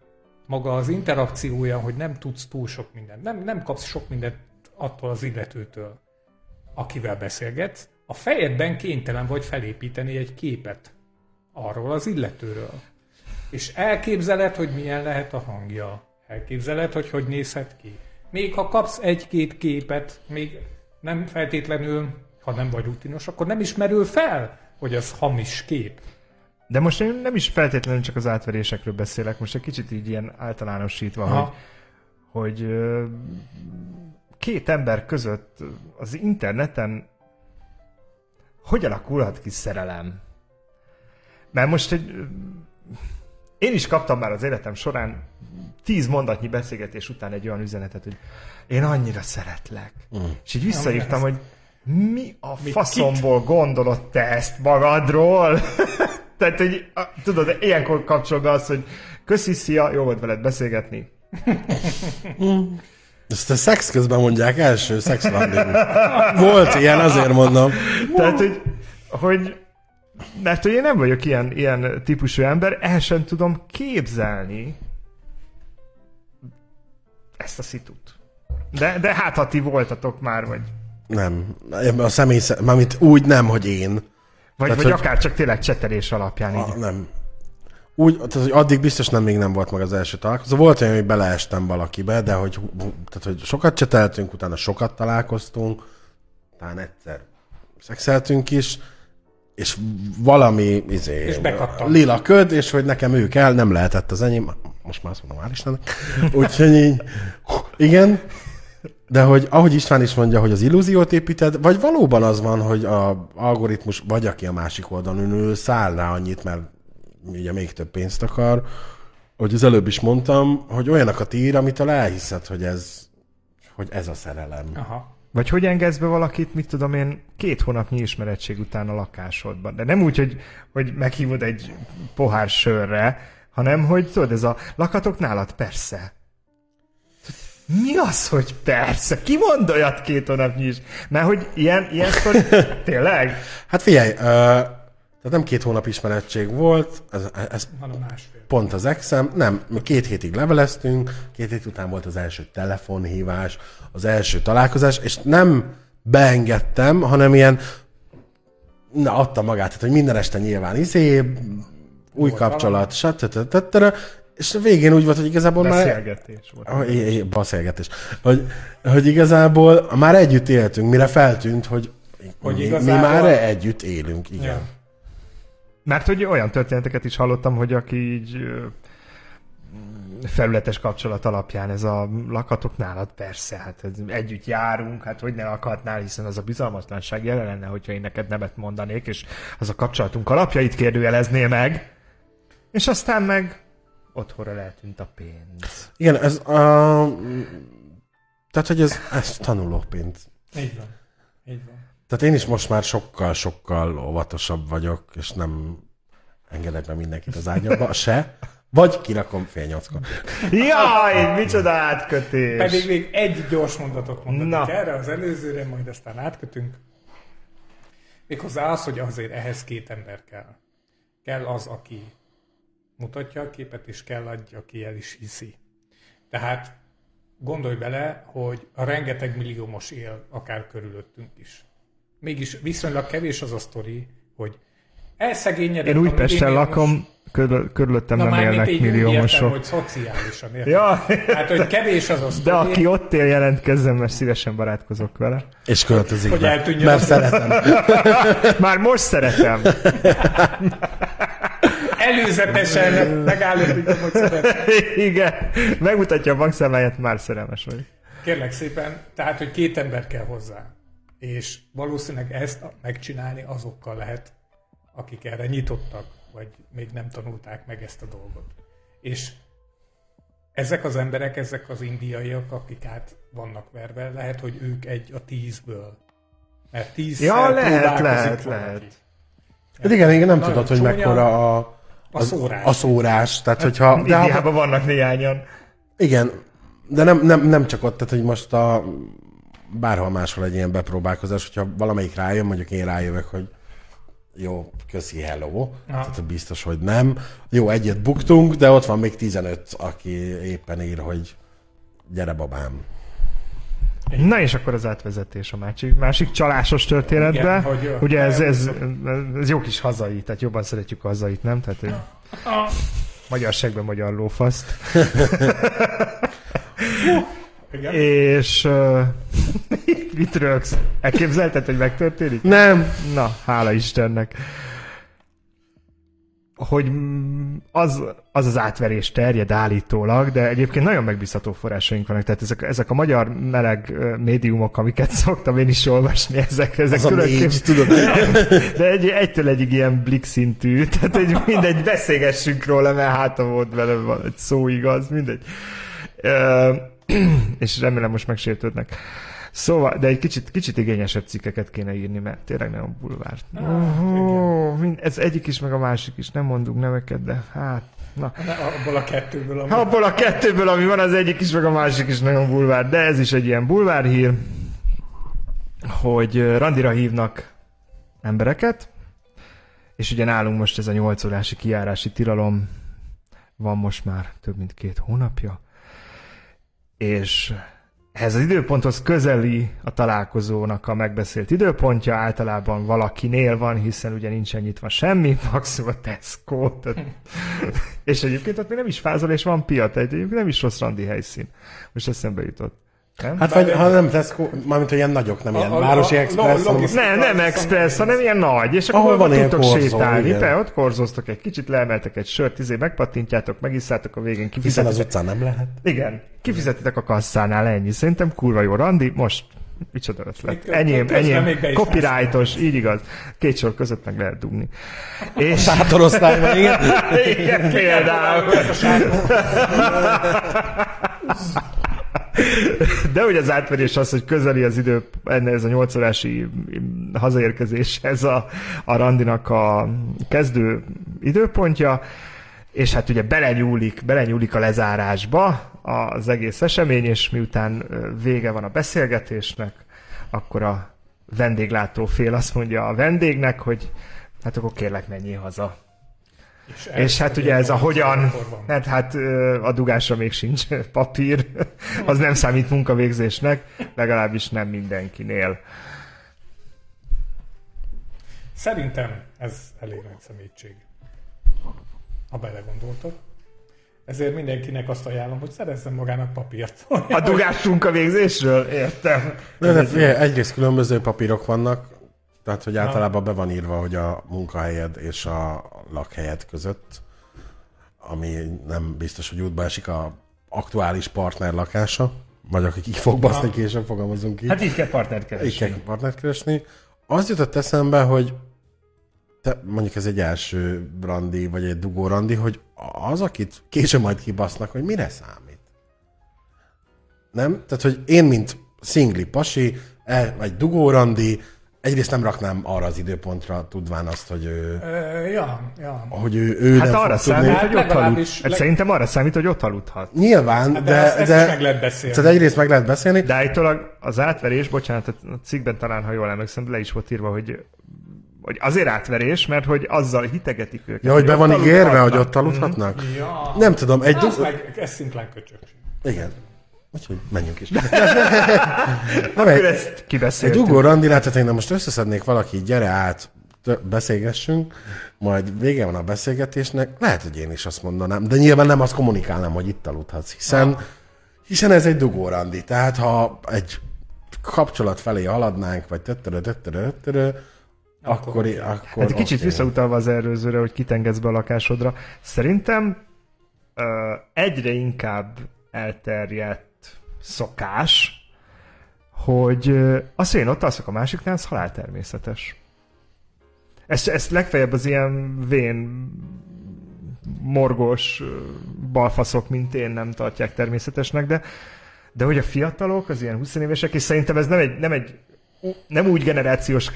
maga az interakciója, hogy nem tudsz túl sok mindent, nem, nem kapsz sok mindent attól az illetőtől, akivel beszélgetsz, a fejedben kénytelen vagy felépíteni egy képet arról az illetőről. És elképzeled, hogy milyen lehet a hangja. Elképzeled, hogy hogy nézhet ki. Még ha kapsz egy-két képet, még nem feltétlenül, ha nem vagy rutinos, akkor nem is merül fel, hogy az hamis kép. De most én nem is feltétlenül csak az átverésekről beszélek, most egy kicsit így ilyen általánosítva, Aha. hogy, hogy két ember között az interneten hogy alakulhat ki szerelem? Mert most egy... Én is kaptam már az életem során tíz mondatnyi beszélgetés után egy olyan üzenetet, hogy én annyira szeretlek. Mm. És így visszaírtam, hogy mi a Mit, faszomból gondolod te ezt magadról? Tehát, hogy a, tudod, ilyenkor kapcsol be az, hogy köszi, szia, jó volt veled beszélgetni. Ezt a szex közben mondják, első szex. Volt ilyen, azért mondom. Tehát, hogy, hogy mert hogy én nem vagyok ilyen, ilyen típusú ember, el sem tudom képzelni ezt a szitut. De, de hát, ha ti voltatok már, vagy, Nem. A személy, sze- mármint úgy nem, hogy én. vagy, Tehát, vagy hogy- akár csak tényleg csetelés alapján így. A, nem. Úgy, tehát, hogy addig biztos nem még nem volt meg az első találkozó. Volt olyan, hogy beleestem valakibe, de hogy, tehát, hogy sokat cseteltünk, utána sokat találkoztunk, talán egyszer szexeltünk is, és valami izé, És bekattant. lila köd, és hogy nekem ő kell, nem lehetett az enyém. Most már azt mondom, hál' Istennek. Úgyhogy így, igen, de hogy ahogy István is mondja, hogy az illúziót építed, vagy valóban az van, hogy a algoritmus, vagy aki a másik oldalon ül, száll rá annyit, mert ugye még több pénzt akar, hogy az előbb is mondtam, hogy olyanokat ír, amitől elhiszed, hogy ez, hogy ez a szerelem. Aha. Vagy hogy engedsz be valakit, mit tudom én, két hónapnyi ismeretség után a lakásodban. De nem úgy, hogy, hogy meghívod egy pohár sörre, hanem hogy tudod, ez a lakatok nálad, persze. Mi az, hogy persze? Ki mond olyat két hónapnyi is? Mert hogy ilyen, ilyen sztori, tényleg? Hát figyelj, uh, tehát nem két hónap ismerettség volt, ez, ez pont az exem, nem, mi két hétig leveleztünk, két hét után volt az első telefonhívás, az első találkozás, és nem beengedtem, hanem ilyen, na, adta magát, tehát, hogy minden este nyilván izé, új kapcsolat, stb. És a végén úgy volt, hogy igazából már... Beszélgetés volt. Ah, i- i- Beszélgetés. Hogy, hogy igazából már együtt éltünk, mire feltűnt, hogy, Hogy mi, mi igazából- már együtt élünk, igen. Ja. Mert hogy olyan történeteket is hallottam, hogy aki így felületes kapcsolat alapján ez a lakatok nálad, persze, hát együtt járunk, hát hogy ne lakhatnál, hiszen az a bizalmatlanság jelen lenne, hogyha én neked nemet mondanék, és az a kapcsolatunk alapjait kérdőjelezné meg, és aztán meg otthonra eltűnt a pénz. Igen, ez a... Tehát, hogy ez, ez tanulópénz. Így van. Így van. Tehát én is most már sokkal-sokkal óvatosabb vagyok, és nem engedek be mindenkit az ágyamba, se. Vagy kirakom fél nyolckor. Jaj, micsoda átkötés! Pedig még egy gyors mondatot mondanék Na. erre, az előzőre, majd aztán átkötünk. Méghozzá az, hogy azért ehhez két ember kell. Kell az, aki mutatja a képet, és kell adja, aki el is hiszi. Tehát gondolj bele, hogy a rengeteg milliómos él akár körülöttünk is. Mégis viszonylag kevés az a sztori, hogy elszegényedett Én Újpesten lakom, körül, körülöttem Na nem élnek így úgy értem, milliómosok. hogy szociálisan értem. Ja, Hát, hogy kevés az a de sztori, aki ott él, jelentkezzen, mert szívesen barátkozok vele. És költözik Hogy be, eltűnjön mert szeretem. Már most szeretem. előzetesen megállapítom, hogy szeretem. Igen. Megmutatja a bankszámláját, már szerelmes vagy. Kérlek szépen, tehát, hogy két ember kell hozzá. És valószínűleg ezt megcsinálni azokkal lehet, akik erre nyitottak, vagy még nem tanulták meg ezt a dolgot. És ezek az emberek, ezek az indiaiak, akik át vannak verve, lehet, hogy ők egy a tízből. Mert tíz Ja, lehet, lehet, lehet. Hát igen, igen, nem Nagyon tudod, hogy mekkora a, A szórás. a szórás. Tehát, hogyha, de, ha- Indiában vannak néhányan. igen, de nem, nem, nem csak ott, tehát, hogy most a, bárhol máshol egy ilyen bepróbálkozás, hogyha valamelyik rájön, mondjuk én rájövök, hogy jó, köszi, hello. Tehát hogy biztos, hogy nem. Jó, egyet buktunk, de ott van még 15, aki éppen ír, hogy gyere babám. Na és akkor az átvezetés a másik, másik csalásos történetbe. Igen, hogy- Ugye ez, ez, ez jó kis hazai, tehát jobban szeretjük a hazait, nem? Tehát hogy magyar segbe magyar lófaszt. Igen. És uh, mit rögsz? Elképzelted, hogy megtörténik? Nem. Na, hála Istennek. Hogy az, az az átverés terjed állítólag, de egyébként nagyon megbízható forrásaink vannak. Tehát ezek, ezek a magyar meleg ö, médiumok, amiket szoktam én is olvasni, ezek, ezek a négy, tudod. de egy, egytől egyig ilyen blik szintű, tehát egy, mindegy, beszélgessünk róla, mert hát volt vele van egy szó igaz, mindegy. Ö, és remélem most megsértődnek. Szóval, de egy kicsit, kicsit igényesebb cikkeket kéne írni, mert tényleg nagyon bulvár. Oh, mind, ez egyik is, meg a másik is, nem mondunk neveket, de hát, na. Na, Abból a kettőből, ami... Abból a kettőből, ami van, az egyik is, meg a másik is nagyon bulvár. De ez is egy ilyen bulvár hír, hogy randira hívnak embereket, és ugye nálunk most ez a 8 órási kijárási tilalom van most már több mint két hónapja, és ehhez az időponthoz közeli a találkozónak a megbeszélt időpontja, általában valakinél van, hiszen ugye nincsen nyitva semmi, maximum a Tesco. Tehát... és egyébként ott még nem is fázol, és van piat, egyébként nem is rossz randi helyszín. Most eszembe jutott. Nem? Hát vagy, ha nem Tesco, mármint, hogy ilyen nagyok, nem ilyen A- a- városi a- express. hanem- logis- Nem, nem express, hanem ilyen nagy, és akkor Ahol van tudtok korzó, sétálni. igen. Be, ott korzóztok egy kicsit, leemeltek egy sört, izé, megpattintjátok, megiszátok a végén, Hiszen kifizetitek. az utcán nem lehet. Igen, kifizetitek a kasszánál, ennyi. Szerintem kurva jó randi, most micsoda ötlet. Enyém, enyém, copyrightos, így igaz. Két sor között meg lehet dugni. És Sátorosztályban, igen. igen, például. De ugye az átverés az, hogy közeli az idő, enne ez a 8 órási hazaérkezés, ez a, a randinak a kezdő időpontja, és hát ugye belenyúlik, belenyúlik a lezárásba az egész esemény, és miután vége van a beszélgetésnek, akkor a vendéglátó fél azt mondja a vendégnek, hogy hát akkor kérlek menjél haza. És, És hát ugye ez a hogyan, hát, hát a dugásra még sincs papír, az nem számít munkavégzésnek, legalábbis nem mindenkinél. Szerintem ez elég nagy szemétség. Ha belegondoltok. Ezért mindenkinek azt ajánlom, hogy szerezzen magának papírt. A dugás munkavégzésről? Értem. De, de egyrészt különböző papírok vannak, tehát hogy általában be van írva, hogy a munkahelyed és a lakhelyed között, ami nem biztos, hogy útba esik a aktuális partner lakása, vagy aki ki fog baszni később, fogalmazunk így. Hát így kell partnert így keresni. kell partnert keresni. Az jutott eszembe, hogy te, mondjuk ez egy első randi, vagy egy dugó randi, hogy az, akit később majd kibasznak, hogy mire számít. Nem? Tehát, hogy én, mint szingli pasi, el, vagy dugó randi, egyrészt nem raknám arra az időpontra, tudván azt, hogy ő, Ö, ja, ja. hogy ő, ő Hát nem arra fog tudni. számít, hogy ott aludt. Hát leg- szerintem arra számít, hogy ott aludhat. Nyilván, de, de de, ezt- ezt de, is meg lehet beszélni. Tehát egyrészt meg lehet beszélni, De állítólag az átverés, bocsánat, a cikkben talán, ha jól emlékszem, le is volt írva, hogy hogy azért átverés, mert hogy azzal hitegetik őket. ja, hogy be van ígérve, hogy ott aludhatnak. Ja. Nem tudom, egy dugó... meg, ez szimplán köcsökség. Igen. Úgyhogy menjünk is. Akkor ezt Egy kibeszéltük. dugó randinát, tehát én most összeszednék valaki, gyere át, beszélgessünk, majd vége van a beszélgetésnek, lehet, hogy én is azt mondanám, de nyilván nem azt kommunikálnám, hogy itt aludhatsz, hiszen, hiszen ez egy dugó randi, tehát ha egy kapcsolat felé haladnánk, vagy töttörö, töttörö, töttörö, akkor, akkor, akkor Hát egy kicsit oké. visszautalva az előzőre, hogy kitengedsz be a lakásodra, szerintem ö, egyre inkább elterjedt szokás, hogy az, hogy én ott alszok a másiknál, az halál természetes. Ezt, ezt legfeljebb az ilyen vén morgós balfaszok, mint én nem tartják természetesnek, de, de hogy a fiatalok, az ilyen 20 évesek, és szerintem ez nem egy, nem egy nem úgy generációs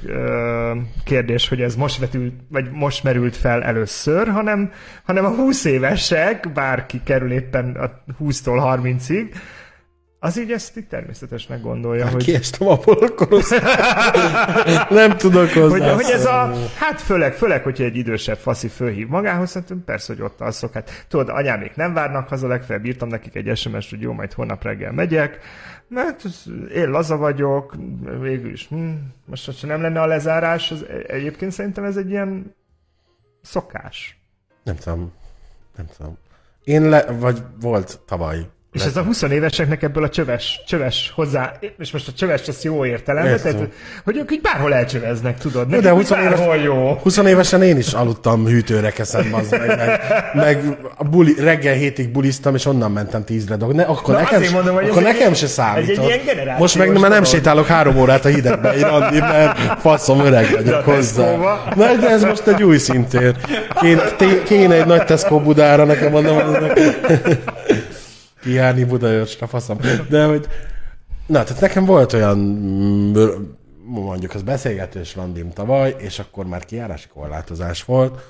kérdés, hogy ez most vetült, vagy most merült fel először, hanem, hanem a 20 évesek, bárki kerül éppen a 20-tól 30-ig, az így ezt így természetesnek gondolja, Hát hogy, kiestem azt nem tudok hozzá. hogy, hogy ez a, hát főleg, főleg, hogyha egy idősebb faszi fölhív magához, hát persze, hogy ott alszok. Hát tudod, anyám még nem várnak haza, legfeljebb írtam nekik egy SMS, hogy jó, majd holnap reggel megyek, mert én laza vagyok, végül is, hm, most ha nem lenne a lezárás, az, egyébként szerintem ez egy ilyen szokás. Nem tudom. Nem tudom. Én le, vagy volt tavaly. És ez a 20 éveseknek ebből a csöves, csöves hozzá, és most a csöves az jó értelemben, tehát, hogy ők így bárhol elcsöveznek, tudod? Nekik de úgy 20 éves, jó. 20 évesen én is aludtam hűtőre keszem, az meg, meg, meg a buli, reggel hétig buliztam, és onnan mentem tízre dolg. Ne, akkor Na, nekem, azért mondom, ez akkor egy nekem ilyen- se ez számít. egy generációs Most meg már nem sétálok három órát a hidegben, egy randi, mert faszom öreg vagyok hozzá. Tesco-ba. Na, de ez most egy új szintér. Kéne, kéne egy nagy Tesco Budára, nekem mondom, annak. Kijárni Budaörsre, faszom. De hogy, na, tehát nekem volt olyan, mm, mondjuk az beszélgetős randim tavaly, és akkor már kijárási korlátozás volt,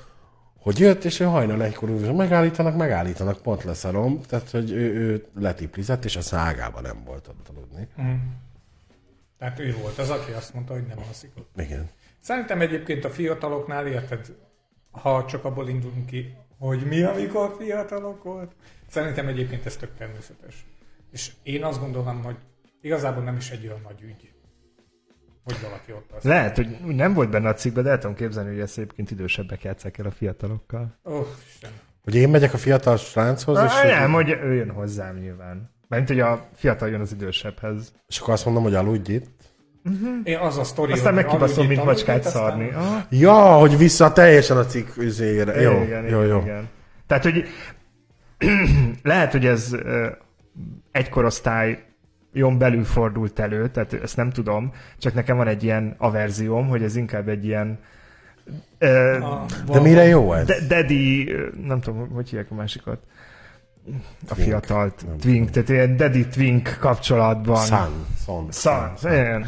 hogy jött, és ő hajnal egykor úgy, hogy megállítanak, megállítanak, pont leszarom, tehát, hogy ő, ő letiplizett, és a szágában nem volt ott aludni. Tehát ő volt az, aki azt mondta, hogy nem alszik ott. Igen. Szerintem egyébként a fiataloknál, érted, ha csak abból indulunk ki, hogy mi, amikor fiatalok volt, szerintem egyébként ez tök természetes. És én azt gondolom, hogy igazából nem is egy olyan nagy ügy, hogy valaki ott az. Lehet, hogy nem volt benne a cikkben, de el tudom képzelni, hogy ezt egyébként idősebbek játszák el a fiatalokkal. Ó, oh, Isten. Hogy én megyek a fiatal sráchoz, és, Ah, nem, hogy ő jön hozzám nyilván. Mert hogy a fiatal jön az idősebbhez. és akkor azt mondom, hogy aludj itt. Én az a sztori, Aztán hogy meg kibaszom, aludj mint macskát szarni. aztán- Ah, Ja, hogy vissza teljesen a cikk üzére. Jó, igen, jó, igen, jó. Igen. Tehát, hogy lehet, hogy ez ö, egy korosztály jön belül fordult elő, tehát ezt nem tudom, csak nekem van egy ilyen averzióm, hogy ez inkább egy ilyen ö, A- De mire jó ez? de, daddy, nem tudom, hogy hívják a másikat, a Twink. fiatalt, Nem twink, tehát ilyen daddy twink kapcsolatban. Sun, son. Szan, igen.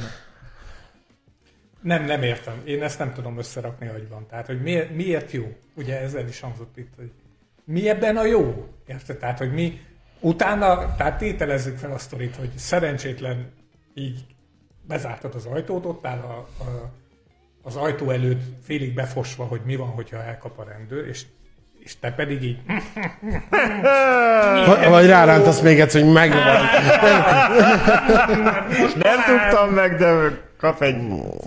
Nem, nem értem. Én ezt nem tudom összerakni agyban. Tehát, hogy miért, miért jó? Ugye ezzel is hangzott itt, hogy mi ebben a jó? Érted? Tehát, hogy mi utána, tehát tételezzük fel a sztorit, hogy szerencsétlen így bezártad az ajtót, ott áll a, a, az ajtó előtt félig befosva, hogy mi van, hogyha elkap a rendőr, és, és te pedig így Va- Vagy rárántasz még egyszer, hogy megvan. Nem tudtam meg, de kap egy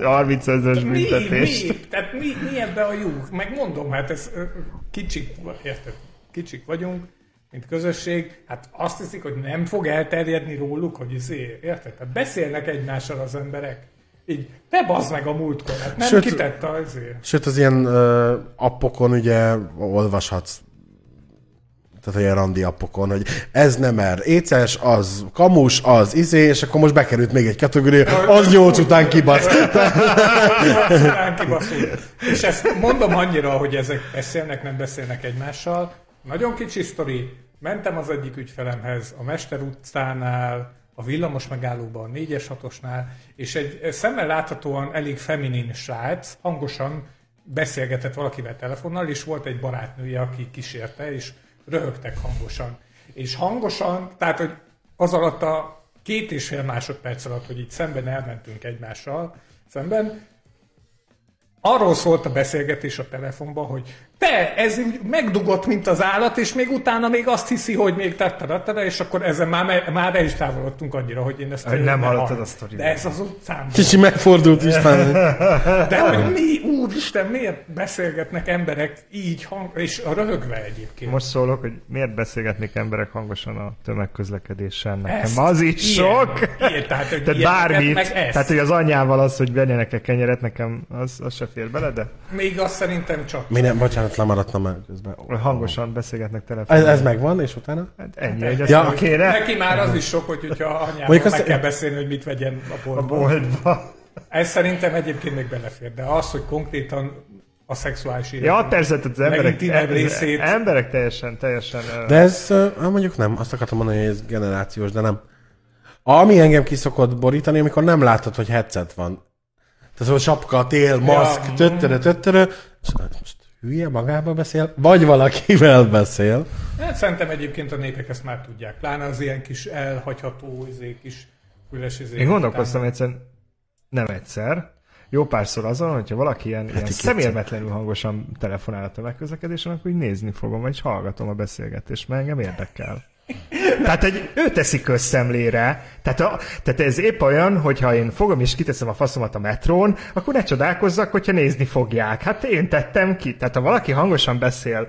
30 ezeres mi, büntetést. mi, tehát mi, mi ebben a jó? Meg mondom, hát ez ö, kicsik, érted? Kicsik vagyunk, mint közösség, hát azt hiszik, hogy nem fog elterjedni róluk, hogy izé, érted? Tehát beszélnek egymással az emberek. Így, te bazd meg a múltkor, hát nem Sőt- kitette azért. Sőt, az ilyen uh, appokon ugye olvashatsz tehát ilyen randi appokon, hogy ez nem er, éces, az kamus, az izé, és akkor most bekerült még egy kategória, az nyolc után kibasz. És ezt mondom annyira, hogy ezek beszélnek, nem beszélnek egymással. Nagyon kicsi sztori. Mentem az egyik ügyfelemhez a Mester utcánál, a villamos megállóban, a 4-es 6-osnál, és egy szemmel láthatóan elég feminin srác hangosan beszélgetett valakivel telefonnal, és volt egy barátnője, aki kísérte, és röhögtek hangosan. És hangosan, tehát, hogy az alatt a két és fél másodperc alatt, hogy itt szemben elmentünk egymással, szemben, arról szólt a beszélgetés a telefonban, hogy te, ez megdugott, mint az állat, és még utána még azt hiszi, hogy még tetterettere, és akkor ezen már, már el is távolodtunk annyira, hogy én ezt Hogy nem ne hallottad a sztorit. De ez az utcán. Kicsi megfordult István. De hogy mi, úristen, miért beszélgetnek emberek így hang, és a röhögve egyébként. Most szólok, hogy miért beszélgetnék emberek hangosan a tömegközlekedésen. Nekem Ezt, az is ilyen, sok. Ilyen, tehát, hogy Tehát bármit, meg ezt. tehát hogy az anyjával az, hogy vennének egy kenyeret, nekem az, az se fér bele, de Még azt szerintem csak. Mi nem, bocsánat, lemaradtam már közben. hangosan beszélgetnek telefonon. Ez, ez megvan, és utána? Hát ennyi, azt Ja. ja. kéne Neki már az is sok, hogy hogyha anyával Mondjuk meg azt- kell beszélni, hogy mit vegyen a a boltba. boltba. Ez szerintem egyébként még belefér, de az, hogy konkrétan a szexuális élet. Ja, persze, tehát az emberek, részét. emberek teljesen, teljesen... De ez, mondjuk nem, azt akartam mondani, hogy ez generációs, de nem. Ami engem ki szokott borítani, amikor nem látod, hogy headset van. Tehát, hogy sapka, tél, maszk, Ja. tötterö, és most hülye magába beszél, vagy valakivel beszél. Hát szerintem egyébként a népek ezt már tudják. Pláne az ilyen kis elhagyható, izé, kis füles izé. Én gondolkoztam egyszer, nem egyszer, jó párszor azon, hogyha valaki ilyen, ilyen kétszer. szemérmetlenül hangosan telefonál a tömegközlekedésen, akkor így nézni fogom, vagy hallgatom a beszélgetést, mert engem érdekel. Tehát, hogy ő teszi közszemlére. Tehát, a, tehát ez épp olyan, hogyha én fogom és kiteszem a faszomat a metrón, akkor ne csodálkozzak, hogyha nézni fogják. Hát én tettem ki. Tehát ha valaki hangosan beszél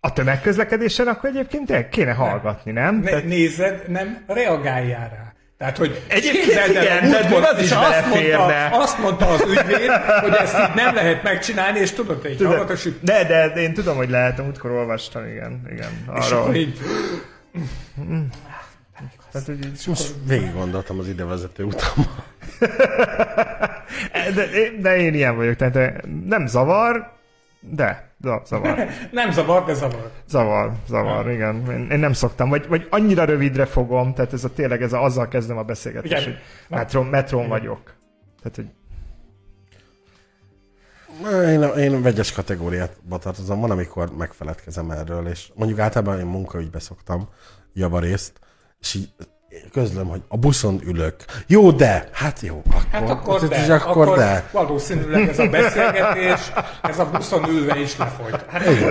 a tömegközlekedésen, akkor egyébként kéne hallgatni, nem? Ne, Tehát, nézed, nem reagáljál rá. Tehát, hogy Egyébként igen, de múltkor, az is és azt mondta, azt mondta az ügyvéd, hogy ezt így nem lehet megcsinálni, és tudod, hogy Tudom, hogy de, de, én tudom, hogy lehet, múltkor olvastam, igen, igen. és Arra, akkor hogy, így, tehát, hogy így, Most végig gondoltam az idevezető utamban. de, de, én ilyen vagyok, tehát eh, nem zavar, de, de zavar. nem zavar, de zavar. Zavar, zavar, igen. Én, én nem szoktam, vagy, vagy annyira rövidre fogom, tehát ez a tényleg, ez a, azzal kezdem a beszélgetést, hogy metrón, metrón vagyok. Tehát, hogy Én, én vegyes kategóriába tartozom. Van, amikor megfeledkezem erről, és mondjuk általában én munkaügybe szoktam javarészt, és így közlöm, hogy a buszon ülök. Jó, de! Hát jó, akkor, Hát akkor de, és akkor, akkor de. valószínűleg ez a beszélgetés, ez a buszon ülve is lefolyt. Hát folyt.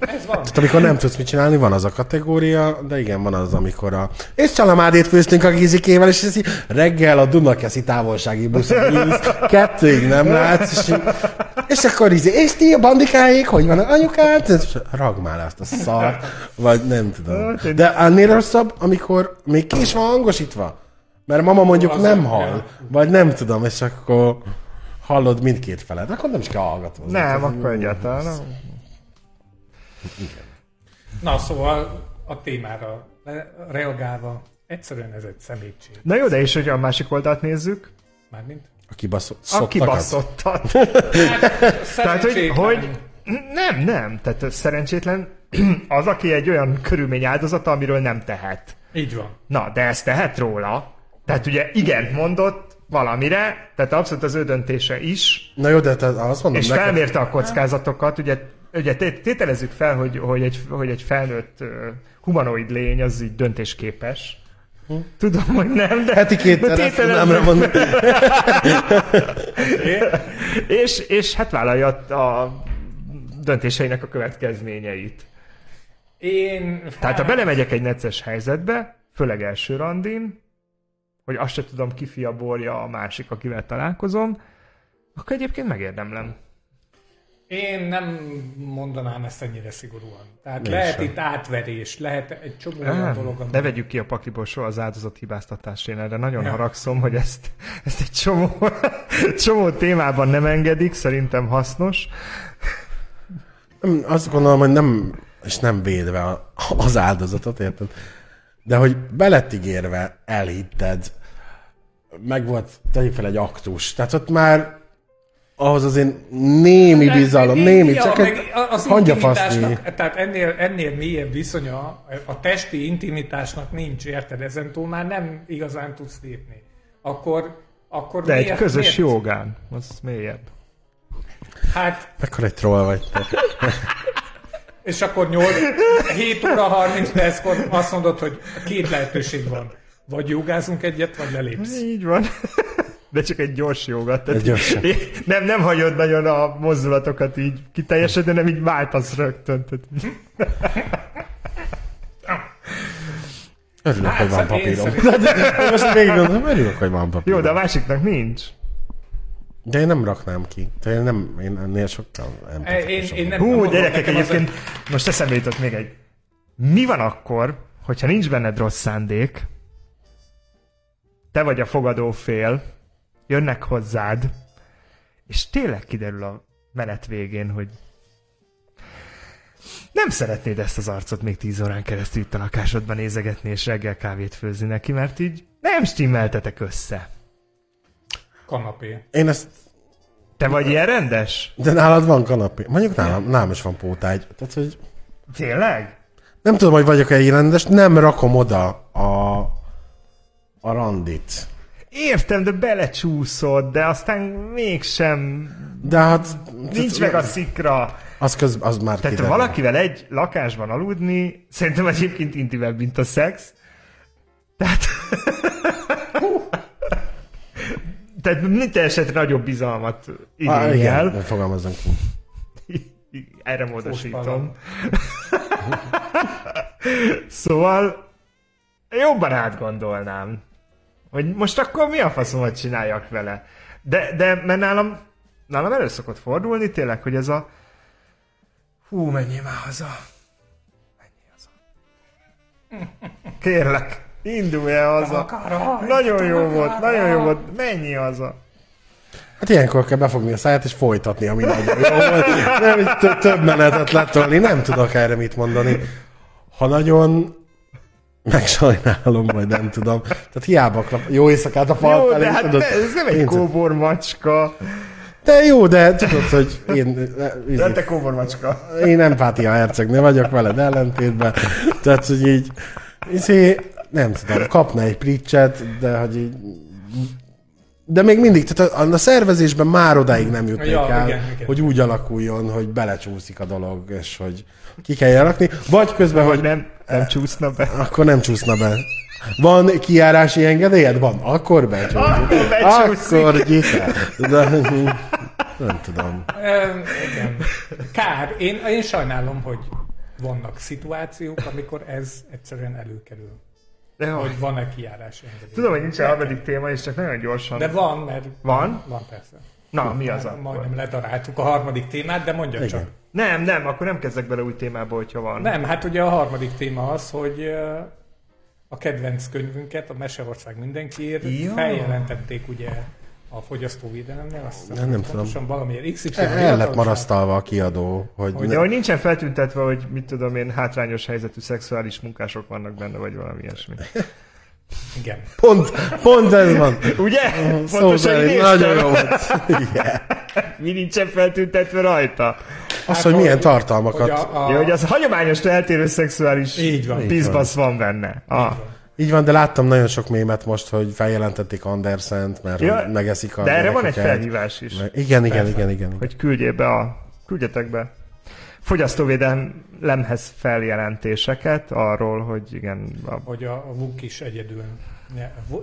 ez van. Tehát amikor nem tudsz mit csinálni, van az a kategória, de igen, van az, amikor a... És csalamádét főztünk a gizikével, és ez így reggel a Dunakeszi távolsági buszon ülsz, kettőig nem látsz, és, így- és akkor így, és ti a bandikáik, hogy van a anyukád? És ragmál azt a szart, vagy nem tudom. De ennél rosszabb, amikor még ki is van hangosítva. Mert mama mondjuk nem hall, vagy nem tudom, és akkor hallod mindkét felet, akkor nem is kell hallgatni. nem, akkor egyáltalán nem. Na, szóval a témára reagálva, egyszerűen ez egy szemétség. Na jó, de és hogyha a másik oldalt nézzük, Mármint? A kibaszott a kibaszottat. Tehát, hogy, hogy nem, nem. Tehát szerencsétlen az, aki egy olyan körülmény áldozata, amiről nem tehet. Így van. Na, de ezt tehet róla. Tehát ugye igen mondott valamire, tehát abszolút az ő döntése is, Na jó, de te azt mondom és neked, felmérte a kockázatokat, ugye, ugye té- tételezzük fel, hogy, hogy, egy, hogy egy felnőtt ö, humanoid lény az így döntésképes. Tudom, hogy nem, de... Heti tételezzük- nem mondom. és, és hát vállalja a döntéseinek a következményeit. Én... Tehát ha belemegyek egy necces helyzetbe, főleg első randin, hogy azt se tudom, ki fia borja a másik, akivel találkozom, akkor egyébként megérdemlem. Én nem mondanám ezt ennyire szigorúan. Tehát Én lehet sem. itt átverés, lehet egy csomó olyan dolog, ami... Ne vegyük ki a pakliból soha az áldozat hibáztatást, én erre nagyon Ja. haragszom, hogy ezt, ezt egy csomó, csomó témában nem engedik, szerintem hasznos. Azt gondolom, hogy nem, és nem védve az áldozatot, érted? De hogy belett ígérve, elhitted, meg volt, tegyük fel egy aktus. Tehát ott már ahhoz azért némi bizalom, némi, Ja, csak egy az intimitásnak, tehát ennél, ennél mélyebb viszonya a testi intimitásnak nincs, érted? Ezen túl már nem igazán tudsz lépni. Akkor, akkor De egy miért, közös miért? jogán, az mélyebb. Hát, Mekkora egy troll vagy te. és akkor 8, 7 óra 30 perckor azt mondod, hogy két lehetőség van. Vagy jogázunk egyet, vagy lelépsz. Így van. De csak egy gyors jogat. Tehát Egy gyors. nem, nem hagyod nagyon a mozdulatokat így kiteljesedni, hanem így váltasz rögtön. Tehát, Örülök, Hát, hogy van én papírom. szerintem- Most végig gondolom, örülök, hogy van papírom. jó, de a másiknak nincs. De én nem raknám ki. Tehát én, nem, én ennél sokkal nem E, Én, én nem Hú, gyerekek, nekem az egyébként most eszembe jutott még egy. Mi van akkor, hogyha nincs benned rossz szándék, te vagy a fogadó fél, jönnek hozzád, és tényleg kiderül a menet végén, hogy nem szeretnéd ezt az arcot még tíz órán keresztül itt a lakásodban nézegetni, és reggel kávét főzni neki, mert így nem stimmeltetek össze. kanapé. Én ezt Te vagy ilyen rendes? De nálad van kanapé. Mondjuk nálam, nálam is van pótágy. Tehát, hogy Tényleg? nem tudom, hogy vagyok-e ilyen rendes, nem rakom oda a, a randit. Értem, de belecsúszott, de aztán mégsem De hát... nincs meg a szikra. Az, köz, az már Tehát kiderül. valakivel egy lakásban aludni, szerintem egyébként intimebb, mint a szex. Tehát... Tehát minden esetre nagyobb bizalmat Ah, igényel. igen, fogalmazunk. Erre módosítom. szóval jobban átgondolnám, hogy most akkor mi a faszomat csináljak vele. De, de mert nálam, nálam elő szokott fordulni tényleg, hogy ez a hú, menjél már haza. Menjél haza. Kérlek, indulj el haza. akarod, Nagyon jó volt, akarod. nagyon jó volt, menjél haza. Hát ilyenkor kell befogni a száját és folytatni, ami nagyon jó volt. Nem, több menetet letolni, nem tudok erre mit mondani. Ha nagyon megsajnálom, vagy nem tudom. Tehát hiába klap. Jó éjszakát a fal Jó, felé, de hát tudod? ez nem egy kóbor macska. De jó, de tudod, hogy én, De te kóbor macska. én empátia hercegnő vagyok veled ellentétben. Tehát, hogy így, izé, nem tudom, kapna egy pricset, de hogy így, de még mindig, tehát a, a szervezésben már odáig nem jutnék Ja, el, igen, igen. hogy úgy alakuljon, hogy belecsúszik a dolog, és hogy ki kell rakni, vagy közben, hogy nem, nem csúszna be. akkor nem csúszna be. Van kijárási engedélyed? Van. Akkor becsúszik. Akkor becsúszik. Akkor. De, nem tudom. Ö, igen. Kár. Én, én sajnálom, hogy vannak szituációk, amikor ez egyszerűen előkerül. De. Hogy van-e kijárás engedély. Tudom, hogy nincs a harmadik téma, és csak nagyon gyorsan. De van, mert... Van? Van persze. Na, mi az Már akkor? Majdnem ledaráltuk a harmadik témát, de mondja Igen. csak. Nem, nem, akkor nem kezdek bele új témába, hogyha van. Nem, hát ugye a harmadik téma az, hogy a kedvenc könyvünket, a Meseország mindenkiért Ja. feljelentették ugye a fogyasztóvédelemnél, azt hiszem, Nem, nem pontosan valamiért XY El lett hivatalosan. marasztalva a kiadó, hogy, Hogy De hogy nincsen feltüntetve, hogy mit tudom én, hátrányos helyzetű szexuális munkások vannak benne, vagy valami ilyesmi. Igen. pont, pont ez van. Ugye? Szó Pontosan így nagyon jó volt. Igen. Mi nincsen feltüntetve rajta? Az, hogy milyen tartalmakat. Hogy a, a, Ja, hogy az hagyományos eltérő szexuális Így van. pizbasz van benne. Ah. Így van, de láttam nagyon sok mémet most, hogy feljelentették Andersent, mert Ja, megeszik a De erre van egy felhívás is. Meg- Igen, igen, igen, igen. igen. hogy küldjél be a, küldjetek be fogyasztóvédelemhez feljelentéseket arról, hogy igen, a, hogy a, a Vuk is egyedül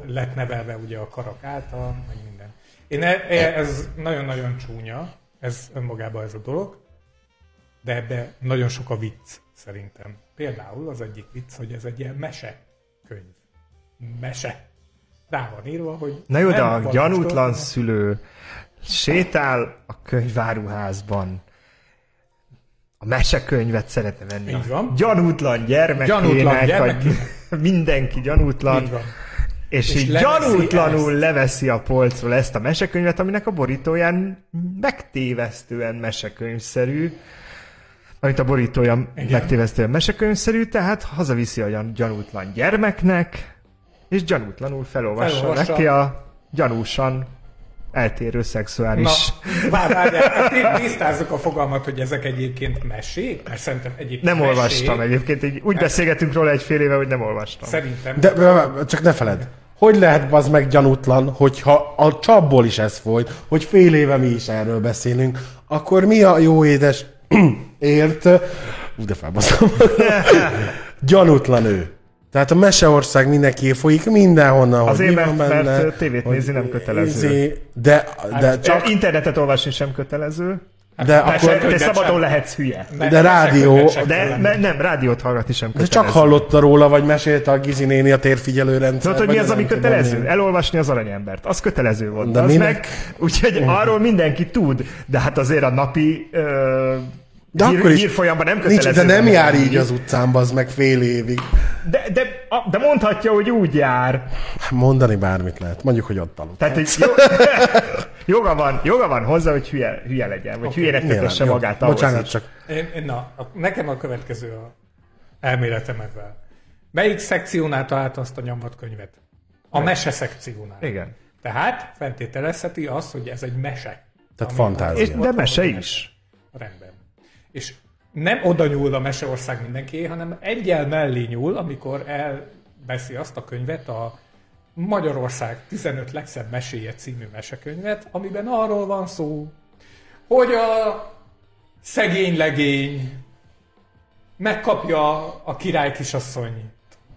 lett nevelve ugye a karak által, meg minden. Én e, e, ez nagyon-nagyon csúnya, ez önmagában ez a dolog, de ebbe nagyon sok a vicc szerintem. Például az egyik vicc, hogy ez egy ilyen mese könyv. Mese. Rá van írva, hogy Na jó, de a gyanútlan szülő sétál a könyváruházban, a mesekönyvet szeretne venni. Így van. Gyanútlan gyermekének, Gyanútlan gyermekének. mindenki gyanútlan, Így van. és, És így leveszi gyanútlanul ezt. leveszi a polcról ezt a mesekönyvet, aminek a borítóján megtévesztően mesekönyvszerű, amit a borítója Igen. megtévesztően mesekönyvszerű, tehát hazaviszi a gyan- gyanútlan gyermeknek, és gyanútlanul felolvassa, Felolvassa. neki a gyanúsan eltérő szexuális... Na, vár, várjál, hát ti- tisztázzuk a fogalmat, hogy ezek egyébként mesék, mert szerintem egyébként Nem mesék, olvastam egyébként, így úgy beszélgetünk róla egy fél éve, hogy nem olvastam. Szerintem. De de csak ne feled. Hogy lehet az meg gyanútlan, hogyha a csapból is ez folyt, hogy fél éve mi is erről beszélünk, akkor mi a jó édes ért, ú, de felbaszom, ő. Tehát a Meseország mindenki folyik mindenhonnan, hogy Azért, mi mert- benne. mert tévét hogy nézni nem kötelező. izé- De, de Csak csak, internetet olvasni sem kötelező, de de, akkor, de könyvet szabadon sem. lehetsz hülye. Me- de rádió- De me, nem, rádiót hallgatni sem de kötelező. csak hallotta róla, vagy mesélte a Gizi néni a térfigyelő rendszer. Tudod, hogy mi az, ami tudom kötelező? én. Elolvasni az aranyembert. Az kötelező volt. De De az minek? meg, úgyhogy arról mindenki tud, de hát azért a napi ö, De hír, akkor is hírfolyamban nem Nincs, kötelező. de nem jár így az utcán, az meg fél évig. De, de, a- de mondhatja, hogy úgy jár. Mondani bármit lehet. Mondjuk, hogy ott aludt. Tehát, hogy jó, joga, van, joga van hozzá, hogy hülye, hülye legyen, vagy okay, hülyének tetesse magát ahhoz Bocsánat, is. csak Én, én, na, a, nekem a következő a elméletem ezzel. Melyik szekciónál találta azt a nyomvat könyvet? A mese szekciónál. Igen. Tehát feltételezheti azt, hogy ez egy mese. Tehát fantázia. És, de mese is. Rendben. És nem oda nyúl a Meseország mindenki, hanem egyel mellé nyúl, amikor elveszi azt a könyvet a Magyarország 15 legszebb meséje című mesekönyvet, amiben arról van szó, hogy a szegény legény megkapja a király kisasszony,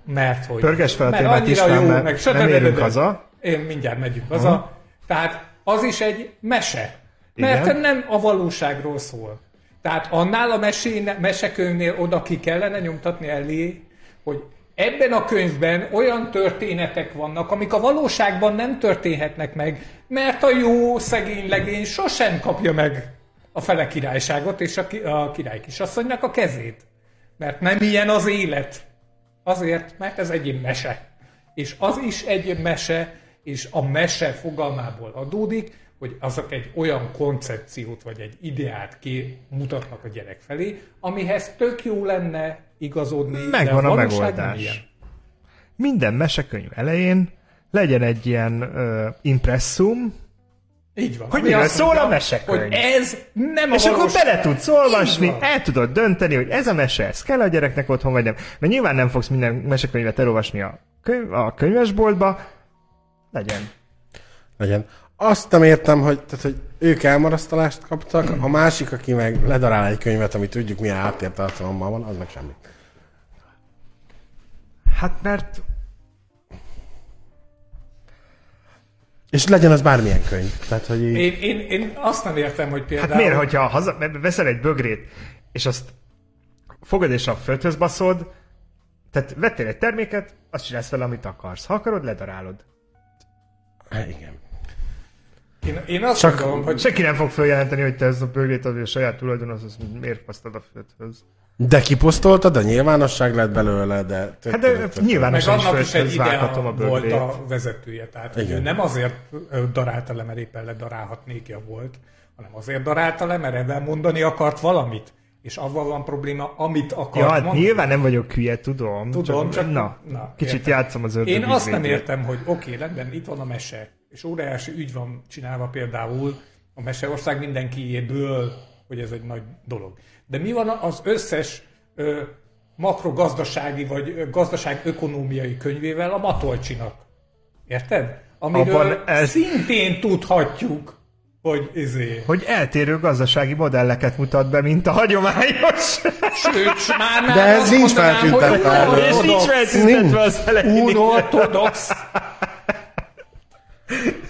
mert hogy... Pörges fel a mert annyira mert jó, nem meg érünk sötörödödö. haza. Én mindjárt megyünk haza. Tehát az is egy mese. Mert Igen. nem a valóságról szól. Tehát annál a mesén, mesekönyvnél oda ki kellene nyomtatni elé, hogy ebben a könyvben olyan történetek vannak, amik a valóságban nem történhetnek meg, mert a jó szegény legény sosem kapja meg a fele királyságot és a, ki, a király kisasszonynak a kezét. Mert nem ilyen az élet. Azért, mert ez egy mese. És az is egy mese, és a mese fogalmából adódik, hogy azok egy olyan koncepciót vagy egy ideát ki mutatnak a gyerek felé, amihez tök jó lenne igazodni, Megvan a megoldás. ilyen. Minden mesekönyv elején legyen egy ilyen ö, impresszum, Így van. Hogy miről szól a mondja, mesekönyv. Hogy ez nem a és akkor valóság. bele tudsz olvasni, el tudod dönteni, hogy ez a mese, ez kell a gyereknek otthon, vagy nem. Mert nyilván nem fogsz minden mesekönyvet elolvasni a, könyv, a könyvesboltba, legyen. legyen. Azt nem értem, hogy, tehát, hogy ők elmarasztalást kaptak, a másik, aki meg ledarál egy könyvet, ami tudjuk milyen háttértartalommal van, az meg semmi. Hát mert És legyen az bármilyen könyv. Tehát, hogy így... Én, én, én azt nem értem, hogy például... Hát miért, hogyha haza, veszel egy bögrét, és azt fogod és a földhöz baszod, tehát vettél egy terméket, azt csinálsz vele, amit akarsz. Ha akarod, ledarálod. Hát igen. Én, én azt Csak- gondolom, hogy Senki nem fog feljelenteni, hogy te ez a bögrét az a saját tulajdonos, az miért basztad a földhöz. De kiposztoltad, a nyilvánosság lett belőle, de... Hát de nyilván meg is annak is egy vághatom a idea volt a vezetője. Tehát hogy Igen. ő nem azért darálta le, mert éppen ledarálhatnékja volt, hanem azért darálta le, mert ebben mondani akart valamit. És avval van probléma, amit akart Ja, hát mondani. nyilván nem vagyok hülye, tudom. Tudom, csak- na, na, kicsit értem. játszom az ördög Én azt nem értem, hogy oké, okay, rendben, itt van a mese, és óriási ügy van csinálva például a Meseország mindenkiéből, hogy ez egy nagy dolog. De mi van az összes ö, makrogazdasági vagy ö, gazdaság ökonómiai könyvével a Matolcsinak? Érted? Amiről Abban ez- szintén tudhatjuk, hogy izé. Hogy eltérő gazdasági modelleket mutat be, mint a hagyományos. Sőt, már, De ez nincs feltüntetve. És nincs feltüntetve az elején. unortodox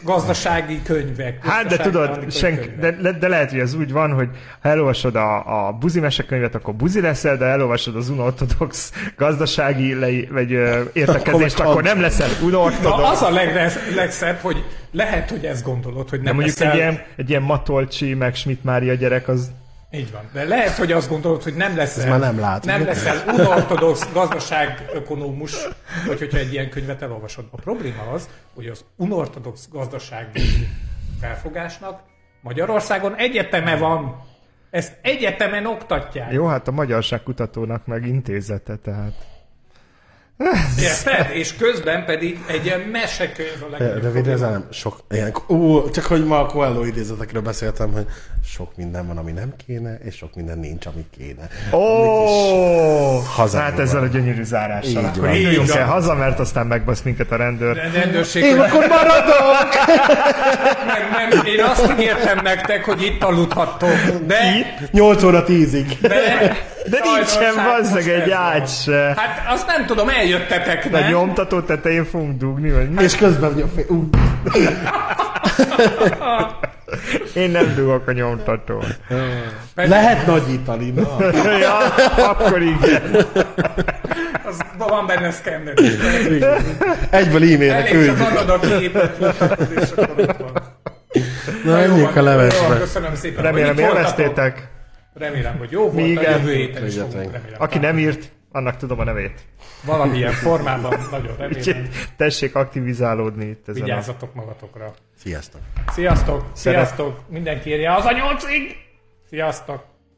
gazdasági könyvek. Hát de tudod, senki, könyvek. de, de, de lehet, hogy ez úgy van, hogy ha elolvasod a, a buzi mesekönyvet, akkor buzi leszel, de elolvasod az unortodox gazdasági le, vagy ö, értekezést, Akkor akkor, nem leszel Na, unortodox. az a legre- legszebb, hogy lehet, hogy ezt gondolod, hogy de nem mondjuk leszel... egy ilyen, egy ilyen Matolcsi, meg Schmidt Mária gyerek, az Így van. De lehet, hogy azt gondolod, hogy nem leszel... már nem lát. Nem leszel unortodox gazdaságökonómus, vagy hogyha egy ilyen könyvet elolvasod. A probléma az, hogy az unortodox gazdasági felfogásnak Magyarországon egyeteme van. Ezt egyetemen oktatják. jó, hát a magyarságkutatónak meg intézete, tehát. Érted? És közben pedig egy ilyen mesekönyv a legnagyobb Rövid ez nem sok ilyen, ú, csak hogy ma a Coelho idézetekről beszéltem, hogy sok minden van, ami nem kéne, és sok minden nincs, ami kéne. Ó, hazánkban. hát ezzel a gyönyörű zárással. Így Akkor induljunk el haza, mert aztán megbasz minket a rendőr. De rendőrség, Én akkor maradok! nem, nem, én azt ígértem nektek, hogy itt aludhattok, de... 8 óra 10-ig. De, De nincsen Sajnos, bazzeg egy ágy se. Hát azt nem tudom, eljöttetek, De nem? nyomtató tetején fogunk dugni, vagy mi? És közben ugye, Én nem dugok a nyomtatón. Lehet nagyítani, na. ja, akkor igen. Az, van benne szkenner. Egyből e-mailek Elég csak küldjük. adod a képet, és akkor ott van. Na, menjünk a levesbe. köszönöm szépen. Remélem élveztétek. Remélem, hogy jó volt. Mi a igen. jövő héten is fogunk, remélem. Aki nem írt, annak tudom a nevét. Valamilyen formában, nagyon remélem. Úgyhogy tessék aktivizálódni itt ezen a... Vigyázzatok magatokra. Sziasztok. Sziasztok, Szeret- sziasztok, mindenki érje az a nyolcig! Sziasztok!